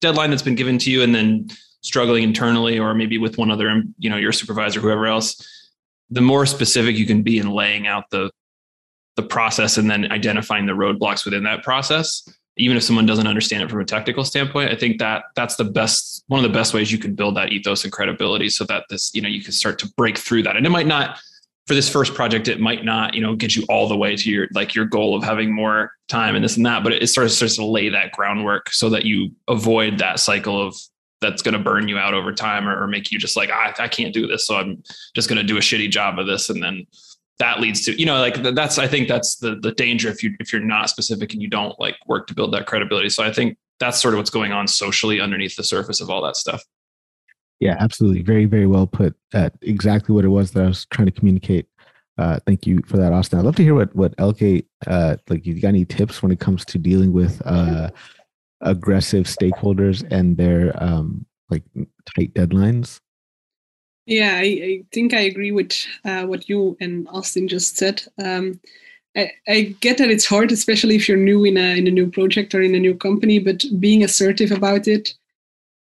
E: deadline that's been given to you and then struggling internally or maybe with one other, you know, your supervisor, whoever else the more specific you can be in laying out the the process and then identifying the roadblocks within that process even if someone doesn't understand it from a technical standpoint i think that that's the best one of the best ways you can build that ethos and credibility so that this you know you can start to break through that. And it might not for this first project it might not you know get you all the way to your like your goal of having more time and this and that but it starts, starts to lay that groundwork so that you avoid that cycle of that's going to burn you out over time or, or make you just like I, I can't do this so i'm just going to do a shitty job of this and then that leads to you know like that's i think that's the the danger if you if you're not specific and you don't like work to build that credibility. So i think that's sort of what's going on socially underneath the surface of all that stuff.
A: Yeah absolutely. Very very well put. At exactly what it was that i was trying to communicate. Uh, thank you for that austin. I'd love to hear what what Elka uh, like you got any tips when it comes to dealing with uh, aggressive stakeholders and their um, like tight deadlines?
B: Yeah, I, I, think I agree with uh, what you and Austin just said. Um, I, I get that it's hard, especially if you're new in a in a new project or in a new company. But being assertive about it,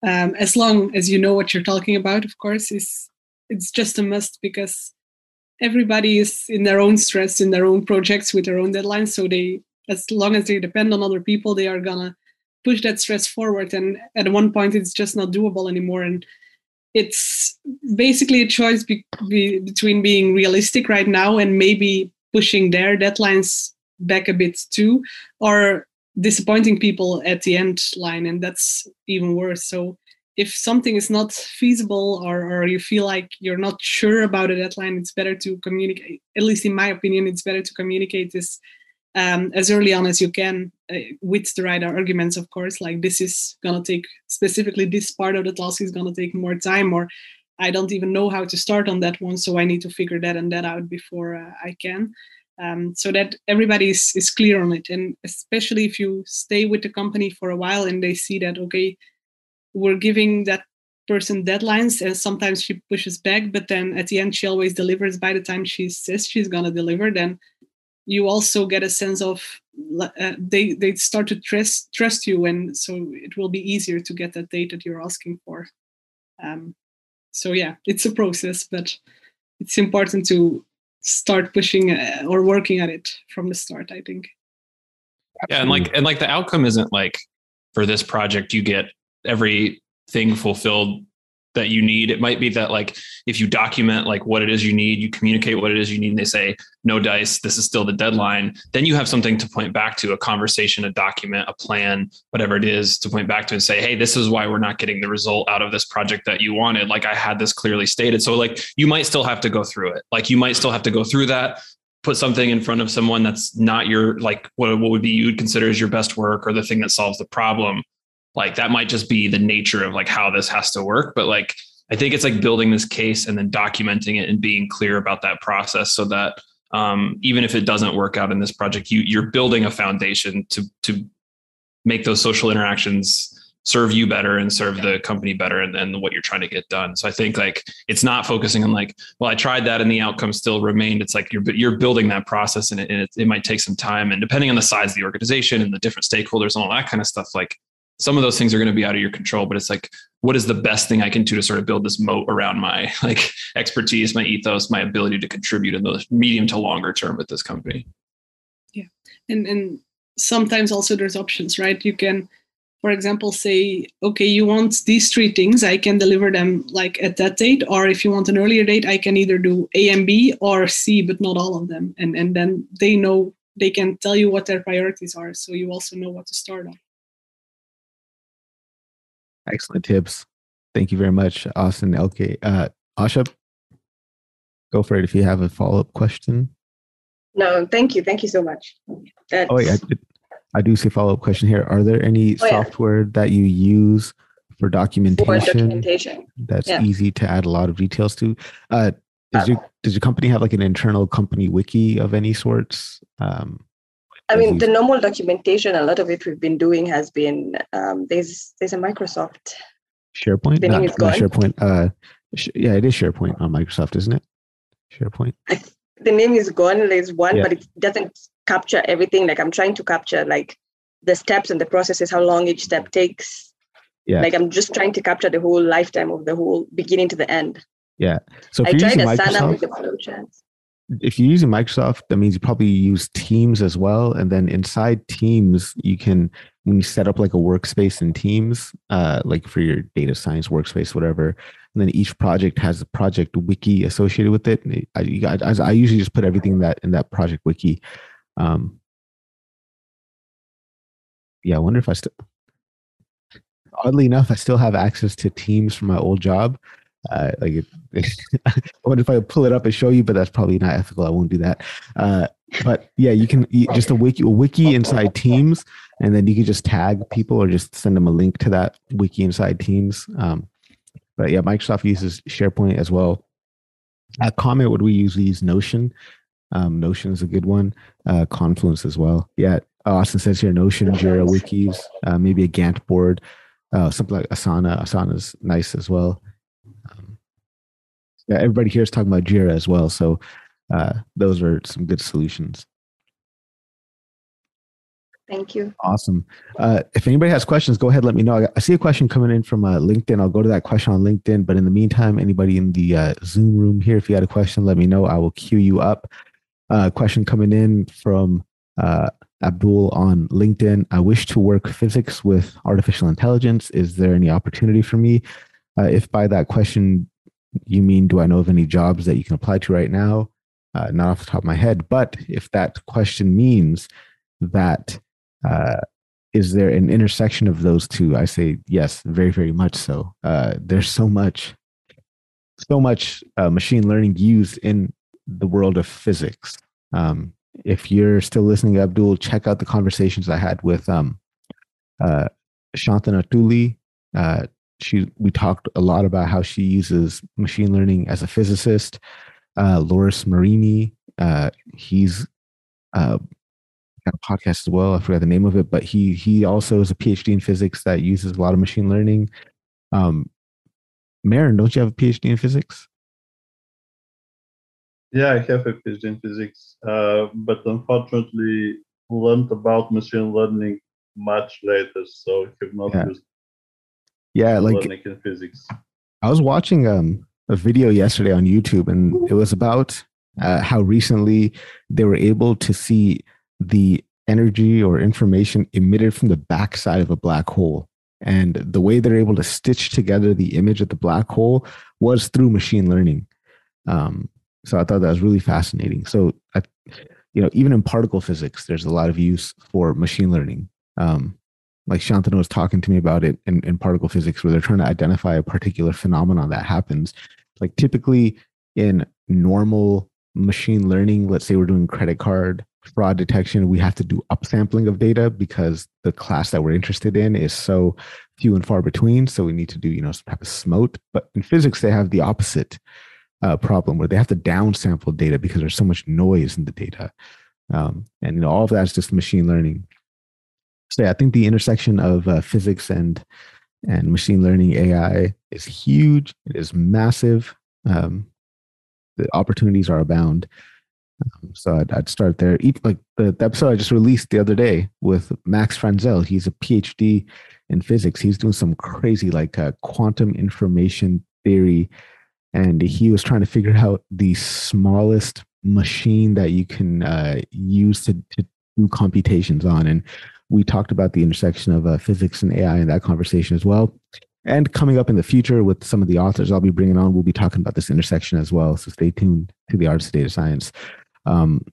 B: um, as long as you know what you're talking about, of course, is it's just a must because everybody is in their own stress in their own projects with their own deadlines. So they, as long as they depend on other people, they are gonna push that stress forward. And at one point, it's just not doable anymore. And it's basically a choice be, be, between being realistic right now and maybe pushing their deadlines back a bit too, or disappointing people at the end line. And that's even worse. So if something is not feasible or, or you feel like you're not sure about a deadline, it's better to communicate. At least in my opinion, it's better to communicate this um, as early on as you can uh, with the right arguments, of course. Like this is gonna take specifically this part of the task is gonna take more time, or I don't even know how to start on that one, so I need to figure that and that out before uh, I can. Um, so that everybody is, is clear on it, and especially if you stay with the company for a while and they see that okay we're giving that person deadlines and sometimes she pushes back but then at the end she always delivers by the time she says she's going to deliver then you also get a sense of uh, they they start to trust trust you and so it will be easier to get that date that you're asking for. Um, so yeah it's a process but it's important to start pushing uh, or working at it from the start i think.
E: Yeah and like and like the outcome isn't like for this project you get everything fulfilled that you need. It might be that like if you document like what it is you need, you communicate what it is you need, and they say no dice, this is still the deadline. Then you have something to point back to, a conversation, a document, a plan, whatever it is to point back to and say, hey, this is why we're not getting the result out of this project that you wanted. Like I had this clearly stated. So like you might still have to go through it. Like you might still have to go through that. Put something in front of someone that's not your like what, what would be you would consider as your best work or the thing that solves the problem like that might just be the nature of like how this has to work but like i think it's like building this case and then documenting it and being clear about that process so that um, even if it doesn't work out in this project you you're building a foundation to to make those social interactions serve you better and serve the company better and then what you're trying to get done. So i think like it's not focusing on like well i tried that and the outcome still remained. It's like you're you're building that process and it, and it, it might take some time. And depending on the size of the organization and the different stakeholders and all that kind of stuff like some of those things are going to be out of your control but it's like what is the best thing i can do to sort of build this moat around my like expertise my ethos my ability to contribute in the medium to longer term with this company?
B: Yeah. And and sometimes also there's options right? You can for example say okay you want these three things i can deliver them like at that date or if you want an earlier date i can either do a and b or c but not all of them. And and then they know they can tell you what their priorities are so you also know what to start on
A: Excellent tips. Thank you very much, Austin Elka. Uh, Asha, go for it if you have a follow up question.
G: No, thank you. Thank you so much.
A: That's... Oh, yeah. I, do see a follow up question here. Are there any oh, software yeah. that you use for documentation, for documentation. that's yeah. easy to add a lot of details to? Uh, does, um, your, does your company have like an internal company wiki of any sorts? Um,
G: I mean, the normal documentation, a lot of it we've been doing has been um, there's there's a Microsoft
A: SharePoint. The not, not SharePoint. Uh, sh- yeah, it is SharePoint on Microsoft, isn't it? SharePoint.
G: the name is gone. There's one, yeah. but it doesn't capture everything. Like I'm trying to capture like the steps and the processes, how long each step takes. Yeah. Like I'm just trying to capture the whole lifetime of the whole beginning to the end.
A: Yeah. So I tried to sign if you're using Microsoft, that means you probably use Teams as well. And then inside Teams, you can when you set up like a workspace in Teams, uh, like for your data science workspace, whatever. And then each project has a project wiki associated with it. I, I, I usually just put everything in that in that project wiki. Um, yeah, I wonder if I still. Oddly enough, I still have access to Teams from my old job. Uh, like, it, I wonder if I pull it up and show you, but that's probably not ethical. I won't do that. Uh, but yeah, you can you, just a wiki, a wiki inside Teams, and then you can just tag people or just send them a link to that wiki inside Teams. Um, but yeah, Microsoft uses SharePoint as well. At Comet, what we use, we use Notion. Um, Notion is a good one. Uh, Confluence as well. Yeah, Austin says here Notion, Jira, wikis, uh, maybe a Gantt board, uh, something like Asana. Asana is nice as well everybody here is talking about Jira as well. So uh, those are some good solutions.
G: Thank you.
A: Awesome. Uh, if anybody has questions, go ahead. Let me know. I see a question coming in from uh, LinkedIn. I'll go to that question on LinkedIn. But in the meantime, anybody in the uh, Zoom room here, if you had a question, let me know. I will queue you up. Uh, question coming in from uh, Abdul on LinkedIn. I wish to work physics with artificial intelligence. Is there any opportunity for me? Uh, if by that question you mean, do I know of any jobs that you can apply to right now? Uh, not off the top of my head. But if that question means that uh, is there an intersection of those two? I say yes, very, very much so. Uh, there's so much, so much uh, machine learning used in the world of physics. Um, if you're still listening, Abdul, check out the conversations I had with um, uh, Shantanu Tuli. She, we talked a lot about how she uses machine learning as a physicist. Uh, Loris Marini, uh, he's uh, got a podcast as well. I forgot the name of it, but he he also is a PhD in physics that uses a lot of machine learning. Um, Marin, don't you have a PhD in physics?
C: Yeah, I have a PhD in physics, uh, but unfortunately learned about machine learning much later, so have not
A: yeah.
C: used
A: yeah, like
C: physics.
A: I was watching um, a video yesterday on YouTube, and it was about uh, how recently they were able to see the energy or information emitted from the backside of a black hole. And the way they're able to stitch together the image of the black hole was through machine learning. Um, so I thought that was really fascinating. So, I, you know, even in particle physics, there's a lot of use for machine learning. Um, like Shantanu was talking to me about it in, in particle physics, where they're trying to identify a particular phenomenon that happens. Like typically in normal machine learning, let's say we're doing credit card fraud detection, we have to do upsampling of data because the class that we're interested in is so few and far between. So we need to do, you know, some type of smote. But in physics, they have the opposite uh, problem where they have to downsample data because there's so much noise in the data. Um, and you know, all of that is just machine learning. So yeah, I think the intersection of uh, physics and and machine learning AI is huge. It is massive. Um, the opportunities are abound. Um, so I'd, I'd, start there. like the, the, episode I just released the other day with Max Frenzel. He's a PhD in physics. He's doing some crazy like uh, quantum information theory, and he was trying to figure out the smallest machine that you can uh, use to, to do computations on. And we talked about the intersection of uh, physics and AI in that conversation as well. And coming up in the future with some of the authors I'll be bringing on, we'll be talking about this intersection as well. So stay tuned to the Artists of Data Science. Um,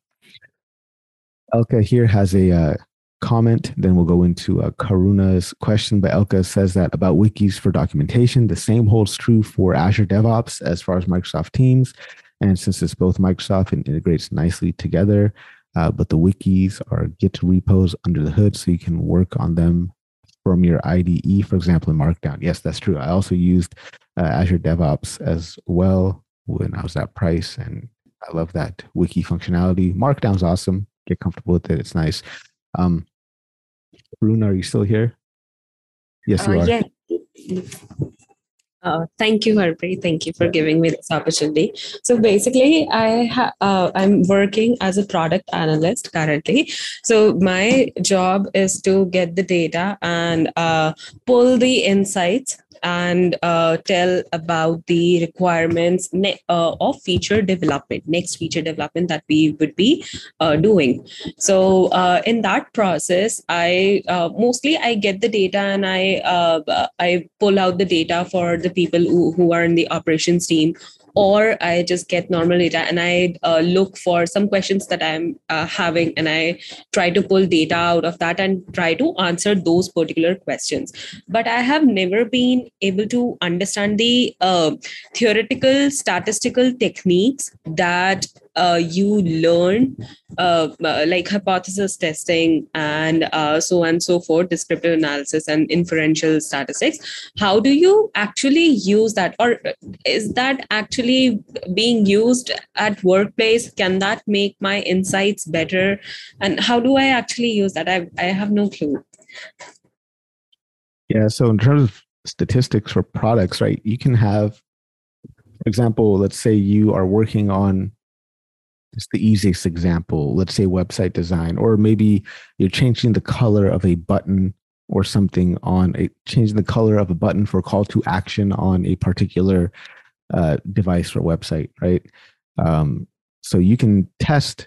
A: Elka here has a uh, comment. Then we'll go into uh, Karuna's question. But Elka says that about wikis for documentation, the same holds true for Azure DevOps as far as Microsoft Teams. And since it's both Microsoft, and integrates nicely together. Uh, but the wikis are Git repos under the hood, so you can work on them from your IDE, for example, in Markdown. Yes, that's true. I also used uh, Azure DevOps as well when I was at Price, and I love that wiki functionality. Markdown's awesome. Get comfortable with it. It's nice. Um, Karuna, are you still here? Yes, you uh, are.
I: Yeah. Uh, thank you, Harpreet. Thank you for giving me this opportunity. So basically, I ha- uh, I'm working as a product analyst currently. So my job is to get the data and uh, pull the insights and uh, tell about the requirements ne- uh, of feature development, next feature development that we would be uh, doing. So uh, in that process, I uh, mostly I get the data and I uh, I pull out the data for the people who, who are in the operations team or I just get normal data and I uh, look for some questions that I'm uh, having and I try to pull data out of that and try to answer those particular questions. But I have never been able to understand the uh, theoretical statistical techniques that uh, you learn uh, uh, like hypothesis testing and uh, so on and so forth, descriptive analysis and inferential statistics. How do you actually use that, or is that actually being used at workplace? Can that make my insights better? And how do I actually use that? I I have no clue.
A: Yeah. So in terms of statistics for products, right? You can have, for example, let's say you are working on it's the easiest example. Let's say website design, or maybe you're changing the color of a button or something on a changing the color of a button for call to action on a particular uh, device or website, right? Um, so you can test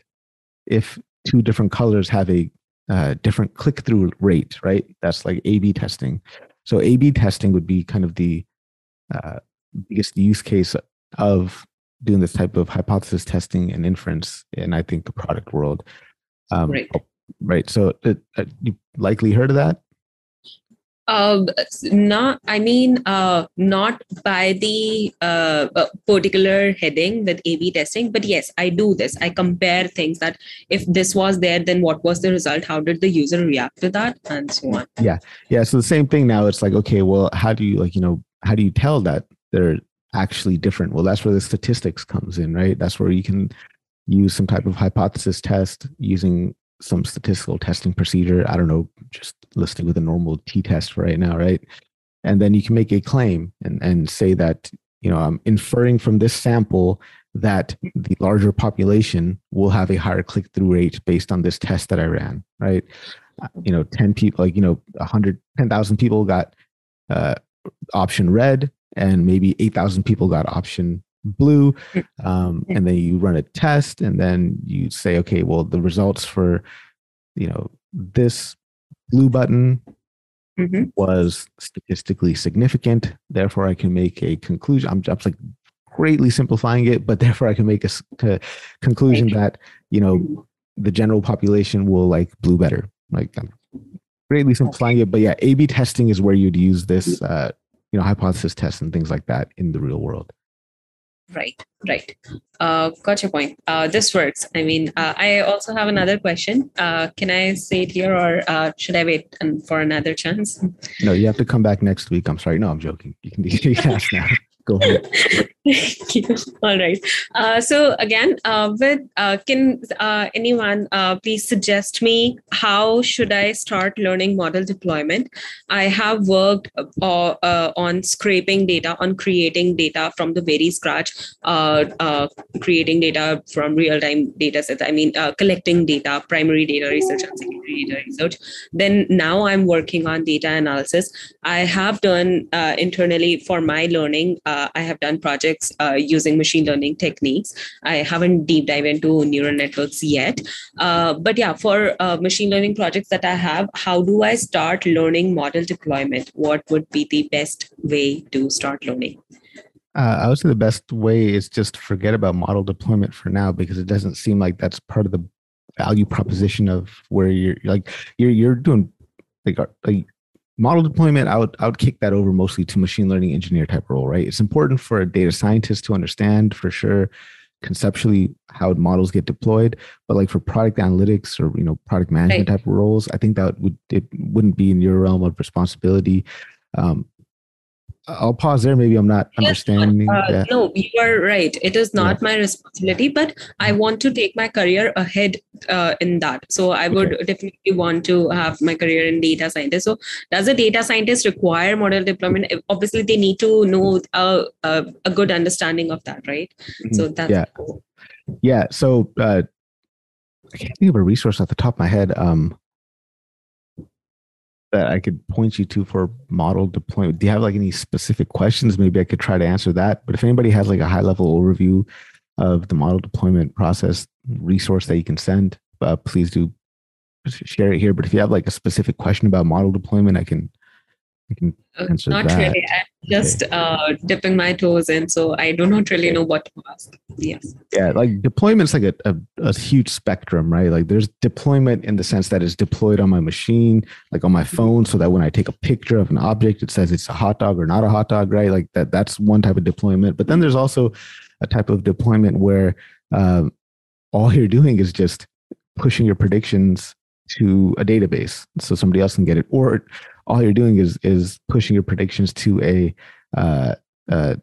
A: if two different colors have a uh, different click through rate, right? That's like A B testing. So A B testing would be kind of the uh, biggest use case of doing this type of hypothesis testing and inference in, I think, the product world. Um, right. Right. So uh, you likely heard of that?
I: uh, not i mean uh, not by the uh, uh particular heading with a b testing but yes i do this i compare things that if this was there then what was the result how did the user react to that and so on
A: yeah yeah so the same thing now it's like okay well how do you like you know how do you tell that they're actually different well that's where the statistics comes in right that's where you can use some type of hypothesis test using some statistical testing procedure. I don't know, just listing with a normal t test right now, right? And then you can make a claim and, and say that, you know, I'm inferring from this sample that the larger population will have a higher click through rate based on this test that I ran, right? Uh, you know, 10 people, like, you know, 100, 10,000 people got uh, option red and maybe 8,000 people got option blue mm. um, and then you run a test and then you say okay well the results for you know this blue button mm-hmm. was statistically significant. Therefore i can make a conclusion. I'm just like greatly simplifying it but therefore i can make a, a conclusion that you know the general population will like blue better. Like i'm greatly simplifying it but yeah a b testing is where you'd use this uh, you know hypothesis tests and things like that in the real world
I: Right, right. Uh, got your point. Uh, this works. I mean, uh, I also have another question. Uh, can I say it here or uh, should I wait and for another chance?
A: No, you have to come back next week. I'm sorry. No, I'm joking. You can, you can ask now. Go ahead.
I: Thank you. All right. Uh, so again, uh, with uh, can uh, anyone uh, please suggest me how should I start learning model deployment? I have worked uh, on scraping data, on creating data from the very scratch, creating data from real-time data sets. I mean, collecting data, primary data research and secondary data research. Then now I'm working on data analysis. I have done internally for my learning. I have done projects projects uh, using machine learning techniques. I haven't deep dive into neural networks yet. Uh, but yeah, for uh, machine learning projects that I have, how do I start learning model deployment? What would be the best way to start learning?
A: Uh, I would say the best way is just forget about model deployment for now because it doesn't seem like that's part of the value proposition of where you're like you're you're doing like, like model deployment I would, I would kick that over mostly to machine learning engineer type role right it's important for a data scientist to understand for sure conceptually how models get deployed but like for product analytics or you know product management right. type of roles i think that would it wouldn't be in your realm of responsibility um, I'll pause there. Maybe I'm not yes, understanding.
I: Uh, no, you are right. It is not yeah. my responsibility, but I want to take my career ahead uh, in that. So I would okay. definitely want to have my career in data scientist. So does a data scientist require model deployment? Obviously, they need to know a, a, a good understanding of that, right? Mm-hmm. So that's
A: yeah, cool. yeah. So uh, I can't think of a resource off the top of my head. Um, that I could point you to for model deployment? Do you have like any specific questions? Maybe I could try to answer that. But if anybody has like a high level overview of the model deployment process resource that you can send, uh, please do share it here. But if you have like a specific question about model deployment, I can I can
I: uh, answer not that. really. I'm just okay. uh, dipping my toes in, so I do not really know what to ask. Yes.
A: Yeah, like deployment's like a, a, a, huge spectrum, right? Like there's deployment in the sense that it's deployed on my machine, like on my mm-hmm. phone, so that when I take a picture of an object, it says it's a hot dog or not a hot dog, right? Like that. That's one type of deployment. But then there's also a type of deployment where um, all you're doing is just pushing your predictions to a database so somebody else can get it or all you're doing is is pushing your predictions to a uh, uh,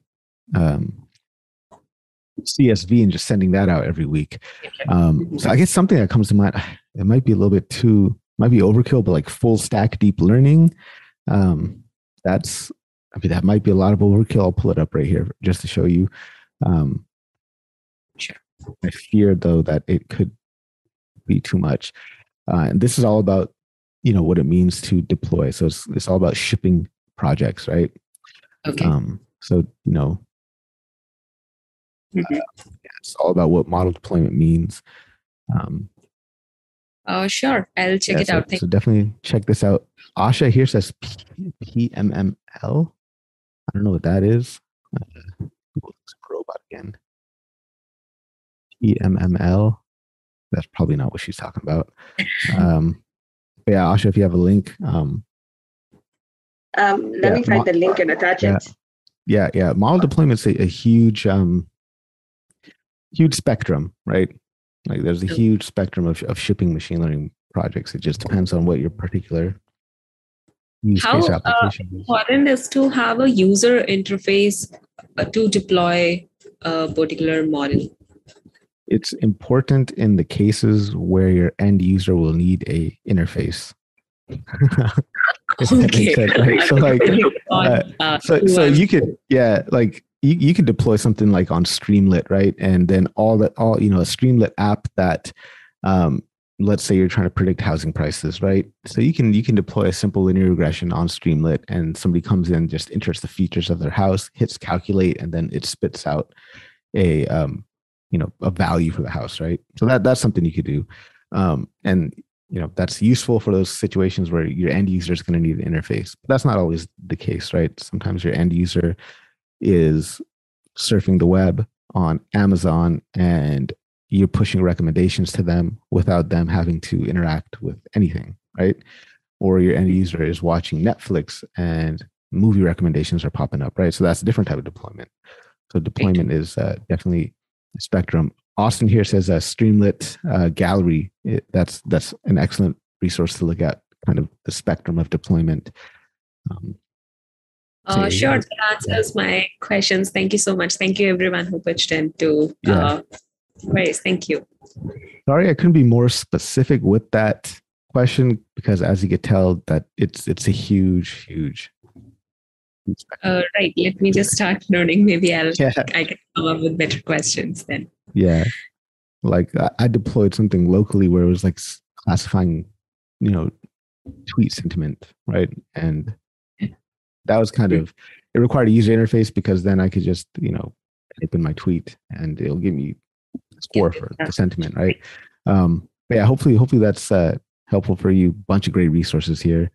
A: um, CSV and just sending that out every week. Um, so I guess something that comes to mind, it might be a little bit too, might be overkill, but like full stack deep learning, um, that's, I mean, that might be a lot of overkill. I'll pull it up right here just to show you. Um. I fear though that it could be too much. Uh, and this is all about you know what it means to deploy. So it's it's all about shipping projects, right?
I: Okay.
A: Um, so you know, mm-hmm. uh, yeah, it's all about what model deployment means. Um,
I: oh, sure. I'll check yeah, it
A: so,
I: out.
A: Thank so definitely check this out. Asha here says P- PMML. I don't know what that is. Uh, robot again. PMML. That's probably not what she's talking about. Um, yeah, Asha, if you have a link. Um,
G: um, let yeah, me find mo- the link and attach
A: yeah,
G: it.
A: Yeah, yeah. Model deployment's a, a huge, um, huge spectrum, right? Like there's a huge spectrum of, of shipping machine learning projects. It just depends on what your particular use
I: How,
A: case
I: uh,
A: application
I: uh, is. important is to have a user interface uh, to deploy a particular model
A: it's important in the cases where your end user will need a interface.
I: okay.
A: right? So like, uh, uh, so so you could yeah like you, you could deploy something like on Streamlit, right? And then all that all you know a Streamlit app that um, let's say you're trying to predict housing prices, right? So you can you can deploy a simple linear regression on Streamlit, and somebody comes in, just enters the features of their house, hits calculate, and then it spits out a um, you know a value for the house right? So that that's something you could do. Um, and you know that's useful for those situations where your end user is going to need an interface. But that's not always the case right? Sometimes your end user is surfing the web on amazon and you're pushing recommendations to them without them having to interact with anything right? Or your end user is watching netflix and movie recommendations are popping up right? So that's a different type of deployment. So deployment is uh, definitely spectrum. Austin here says a Streamlit uh, gallery. It, that's that's an excellent resource to look at, kind of the spectrum of deployment. Um,
I: uh, sure, that answers yeah. my questions. Thank you so much. Thank you, everyone who pitched in to uh, yeah. Thank you.
A: Sorry, I couldn't be more specific with that question because, as you could tell, that it's it's a huge, huge
I: uh, right. Let me just start learning. Maybe I'll yeah. I can come up with better questions then.
A: Yeah, like I deployed something locally where it was like classifying, you know, tweet sentiment, right? And that was kind of it required a user interface because then I could just you know type in my tweet and it'll give me a score for the sentiment, right? Um, but yeah, hopefully, hopefully that's uh, helpful for you. Bunch of great resources here.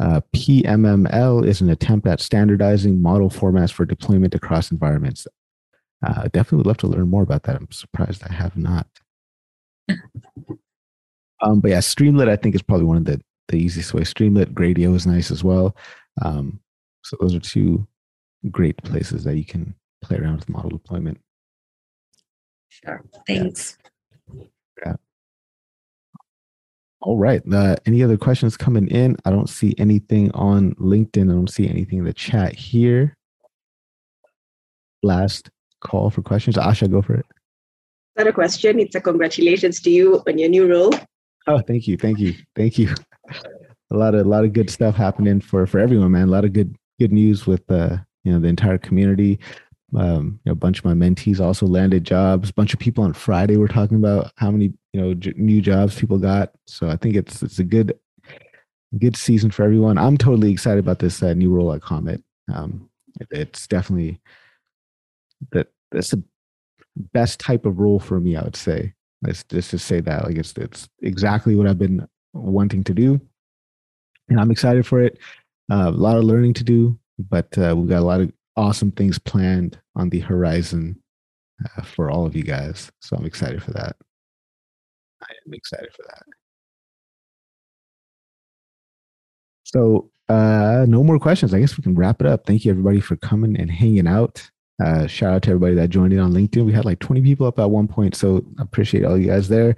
A: Uh, PMML is an attempt at standardizing model formats for deployment across environments. Uh, definitely would love to learn more about that. I'm surprised I have not. um, but yeah, Streamlit I think is probably one of the the easiest way. Streamlit, Gradio is nice as well. Um, so those are two great places that you can play around with model deployment.
I: Sure. Thanks.
A: Yeah. All right. Uh, any other questions coming in? I don't see anything on LinkedIn. I don't see anything in the chat here. Last call for questions. Asha, go for it.
G: Not a question. It's a congratulations to you on your new role.
A: Oh, thank you, thank you, thank you. A lot of a lot of good stuff happening for for everyone, man. A lot of good good news with uh, you know the entire community um, you know, a bunch of my mentees also landed jobs. A bunch of people on Friday were talking about how many you know j- new jobs people got. So I think it's it's a good good season for everyone. I'm totally excited about this uh, new role at Comet. Um, it, it's definitely that that's the best type of role for me. I would say. Let's just to say that like it's it's exactly what I've been wanting to do, and I'm excited for it. Uh, a lot of learning to do, but uh, we've got a lot of awesome things planned on the horizon uh, for all of you guys. So I'm excited for that. I am excited for that. So, uh, no more questions. I guess we can wrap it up. Thank you, everybody, for coming and hanging out. Uh, shout out to everybody that joined in on LinkedIn. We had like 20 people up at one point. So, appreciate all you guys there.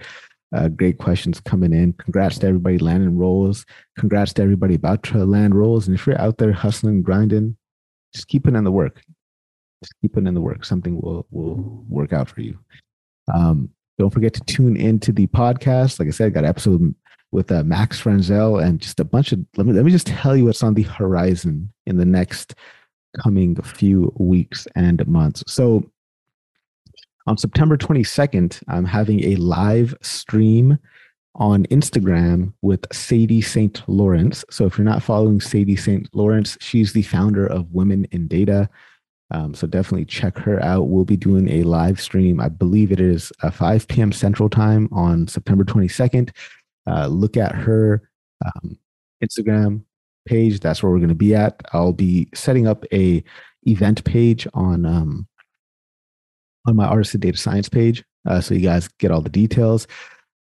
A: Uh, great questions coming in. Congrats to everybody landing roles. Congrats to everybody about to land roles. And if you're out there hustling, grinding, just keep putting in the work. Just keep in the work. Something will will work out for you. Um, don't forget to tune into the podcast. Like I said, I got an episode with uh, Max Frenzel and just a bunch of. Let me let me just tell you what's on the horizon in the next coming few weeks and months. So on September 22nd, I'm having a live stream on Instagram with Sadie St. Lawrence. So if you're not following Sadie St. Lawrence, she's the founder of Women in Data. Um, so definitely check her out. We'll be doing a live stream. I believe it is uh, 5 p.m. Central Time on September 22nd. Uh, look at her um, Instagram page. That's where we're going to be at. I'll be setting up a event page on um, on my Artist of Data Science page, uh, so you guys get all the details.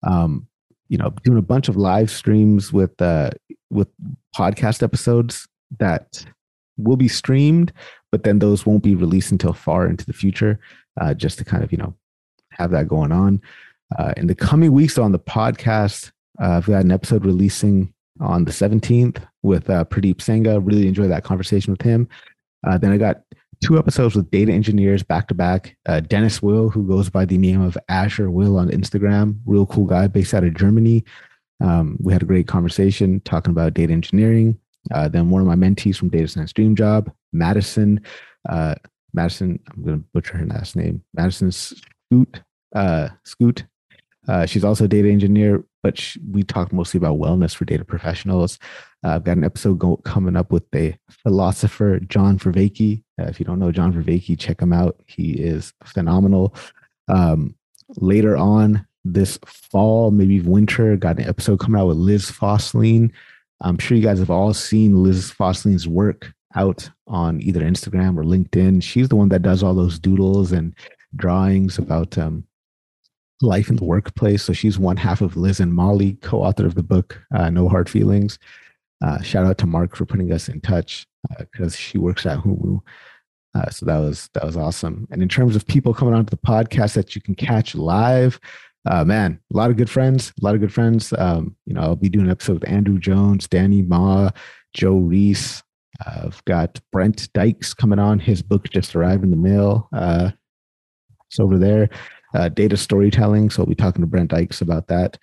A: Um, you know, doing a bunch of live streams with uh, with podcast episodes that will be streamed, but then those won't be released until far into the future, uh, just to kind of you know have that going on. Uh, in the coming weeks on the podcast, uh, I've got an episode releasing on the 17th with uh, Pradeep Sangha. Really enjoyed that conversation with him. Uh, then I got two episodes with data engineers back to back. Uh, Dennis Will, who goes by the name of Azure Will on Instagram, real cool guy based out of Germany. Um, we had a great conversation talking about data engineering. Uh, then one of my mentees from Data Science Dream Job, Madison. Uh, Madison, I'm going to butcher her last name. Madison Scoot. Uh, Scoot. Uh, she's also a data engineer, but we talk mostly about wellness for data professionals. Uh, I've got an episode go, coming up with a philosopher, John Vervaeke. Uh, if you don't know John Vervaeke, check him out. He is phenomenal. Um, later on this fall, maybe winter, got an episode coming out with Liz Fosslien. I'm sure you guys have all seen Liz Fosslien's work out on either Instagram or LinkedIn. She's the one that does all those doodles and drawings about um, life in the workplace. So she's one half of Liz and Molly, co-author of the book uh, No Hard Feelings. Uh, shout out to Mark for putting us in touch because uh, she works at Humu. Uh, so that was that was awesome. And in terms of people coming onto the podcast that you can catch live, uh, man, a lot of good friends, a lot of good friends. Um, you know, I'll be doing an episode with Andrew Jones, Danny Ma, Joe Reis. I've got Brent Dykes coming on. His book just arrived in the mail. Uh, it's over there. Uh, data storytelling. So I'll be talking to Brent Dykes about that.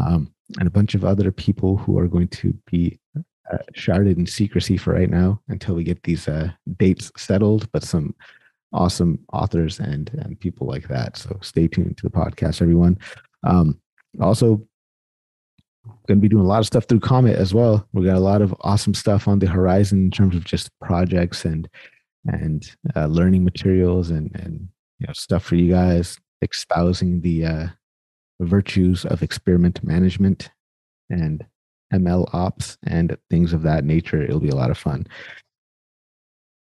A: Um, and a bunch of other people who are going to be uh, sharded in secrecy for right now until we get these uh, dates settled. But some awesome authors and and people like that. So stay tuned to the podcast, everyone. Um, also, going to be doing a lot of stuff through Comet as well. We got a lot of awesome stuff on the horizon in terms of just projects and and uh, learning materials and and you know stuff for you guys, espousing the uh, virtues of experiment management and ML ops and things of that nature. It'll be a lot of fun.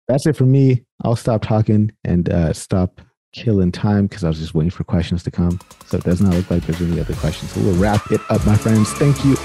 A: That's it for me. I'll stop talking and uh, stop killing time because I was just waiting for questions to come. So it does not look like there's any other questions. So we'll wrap it up, my friends. Thank you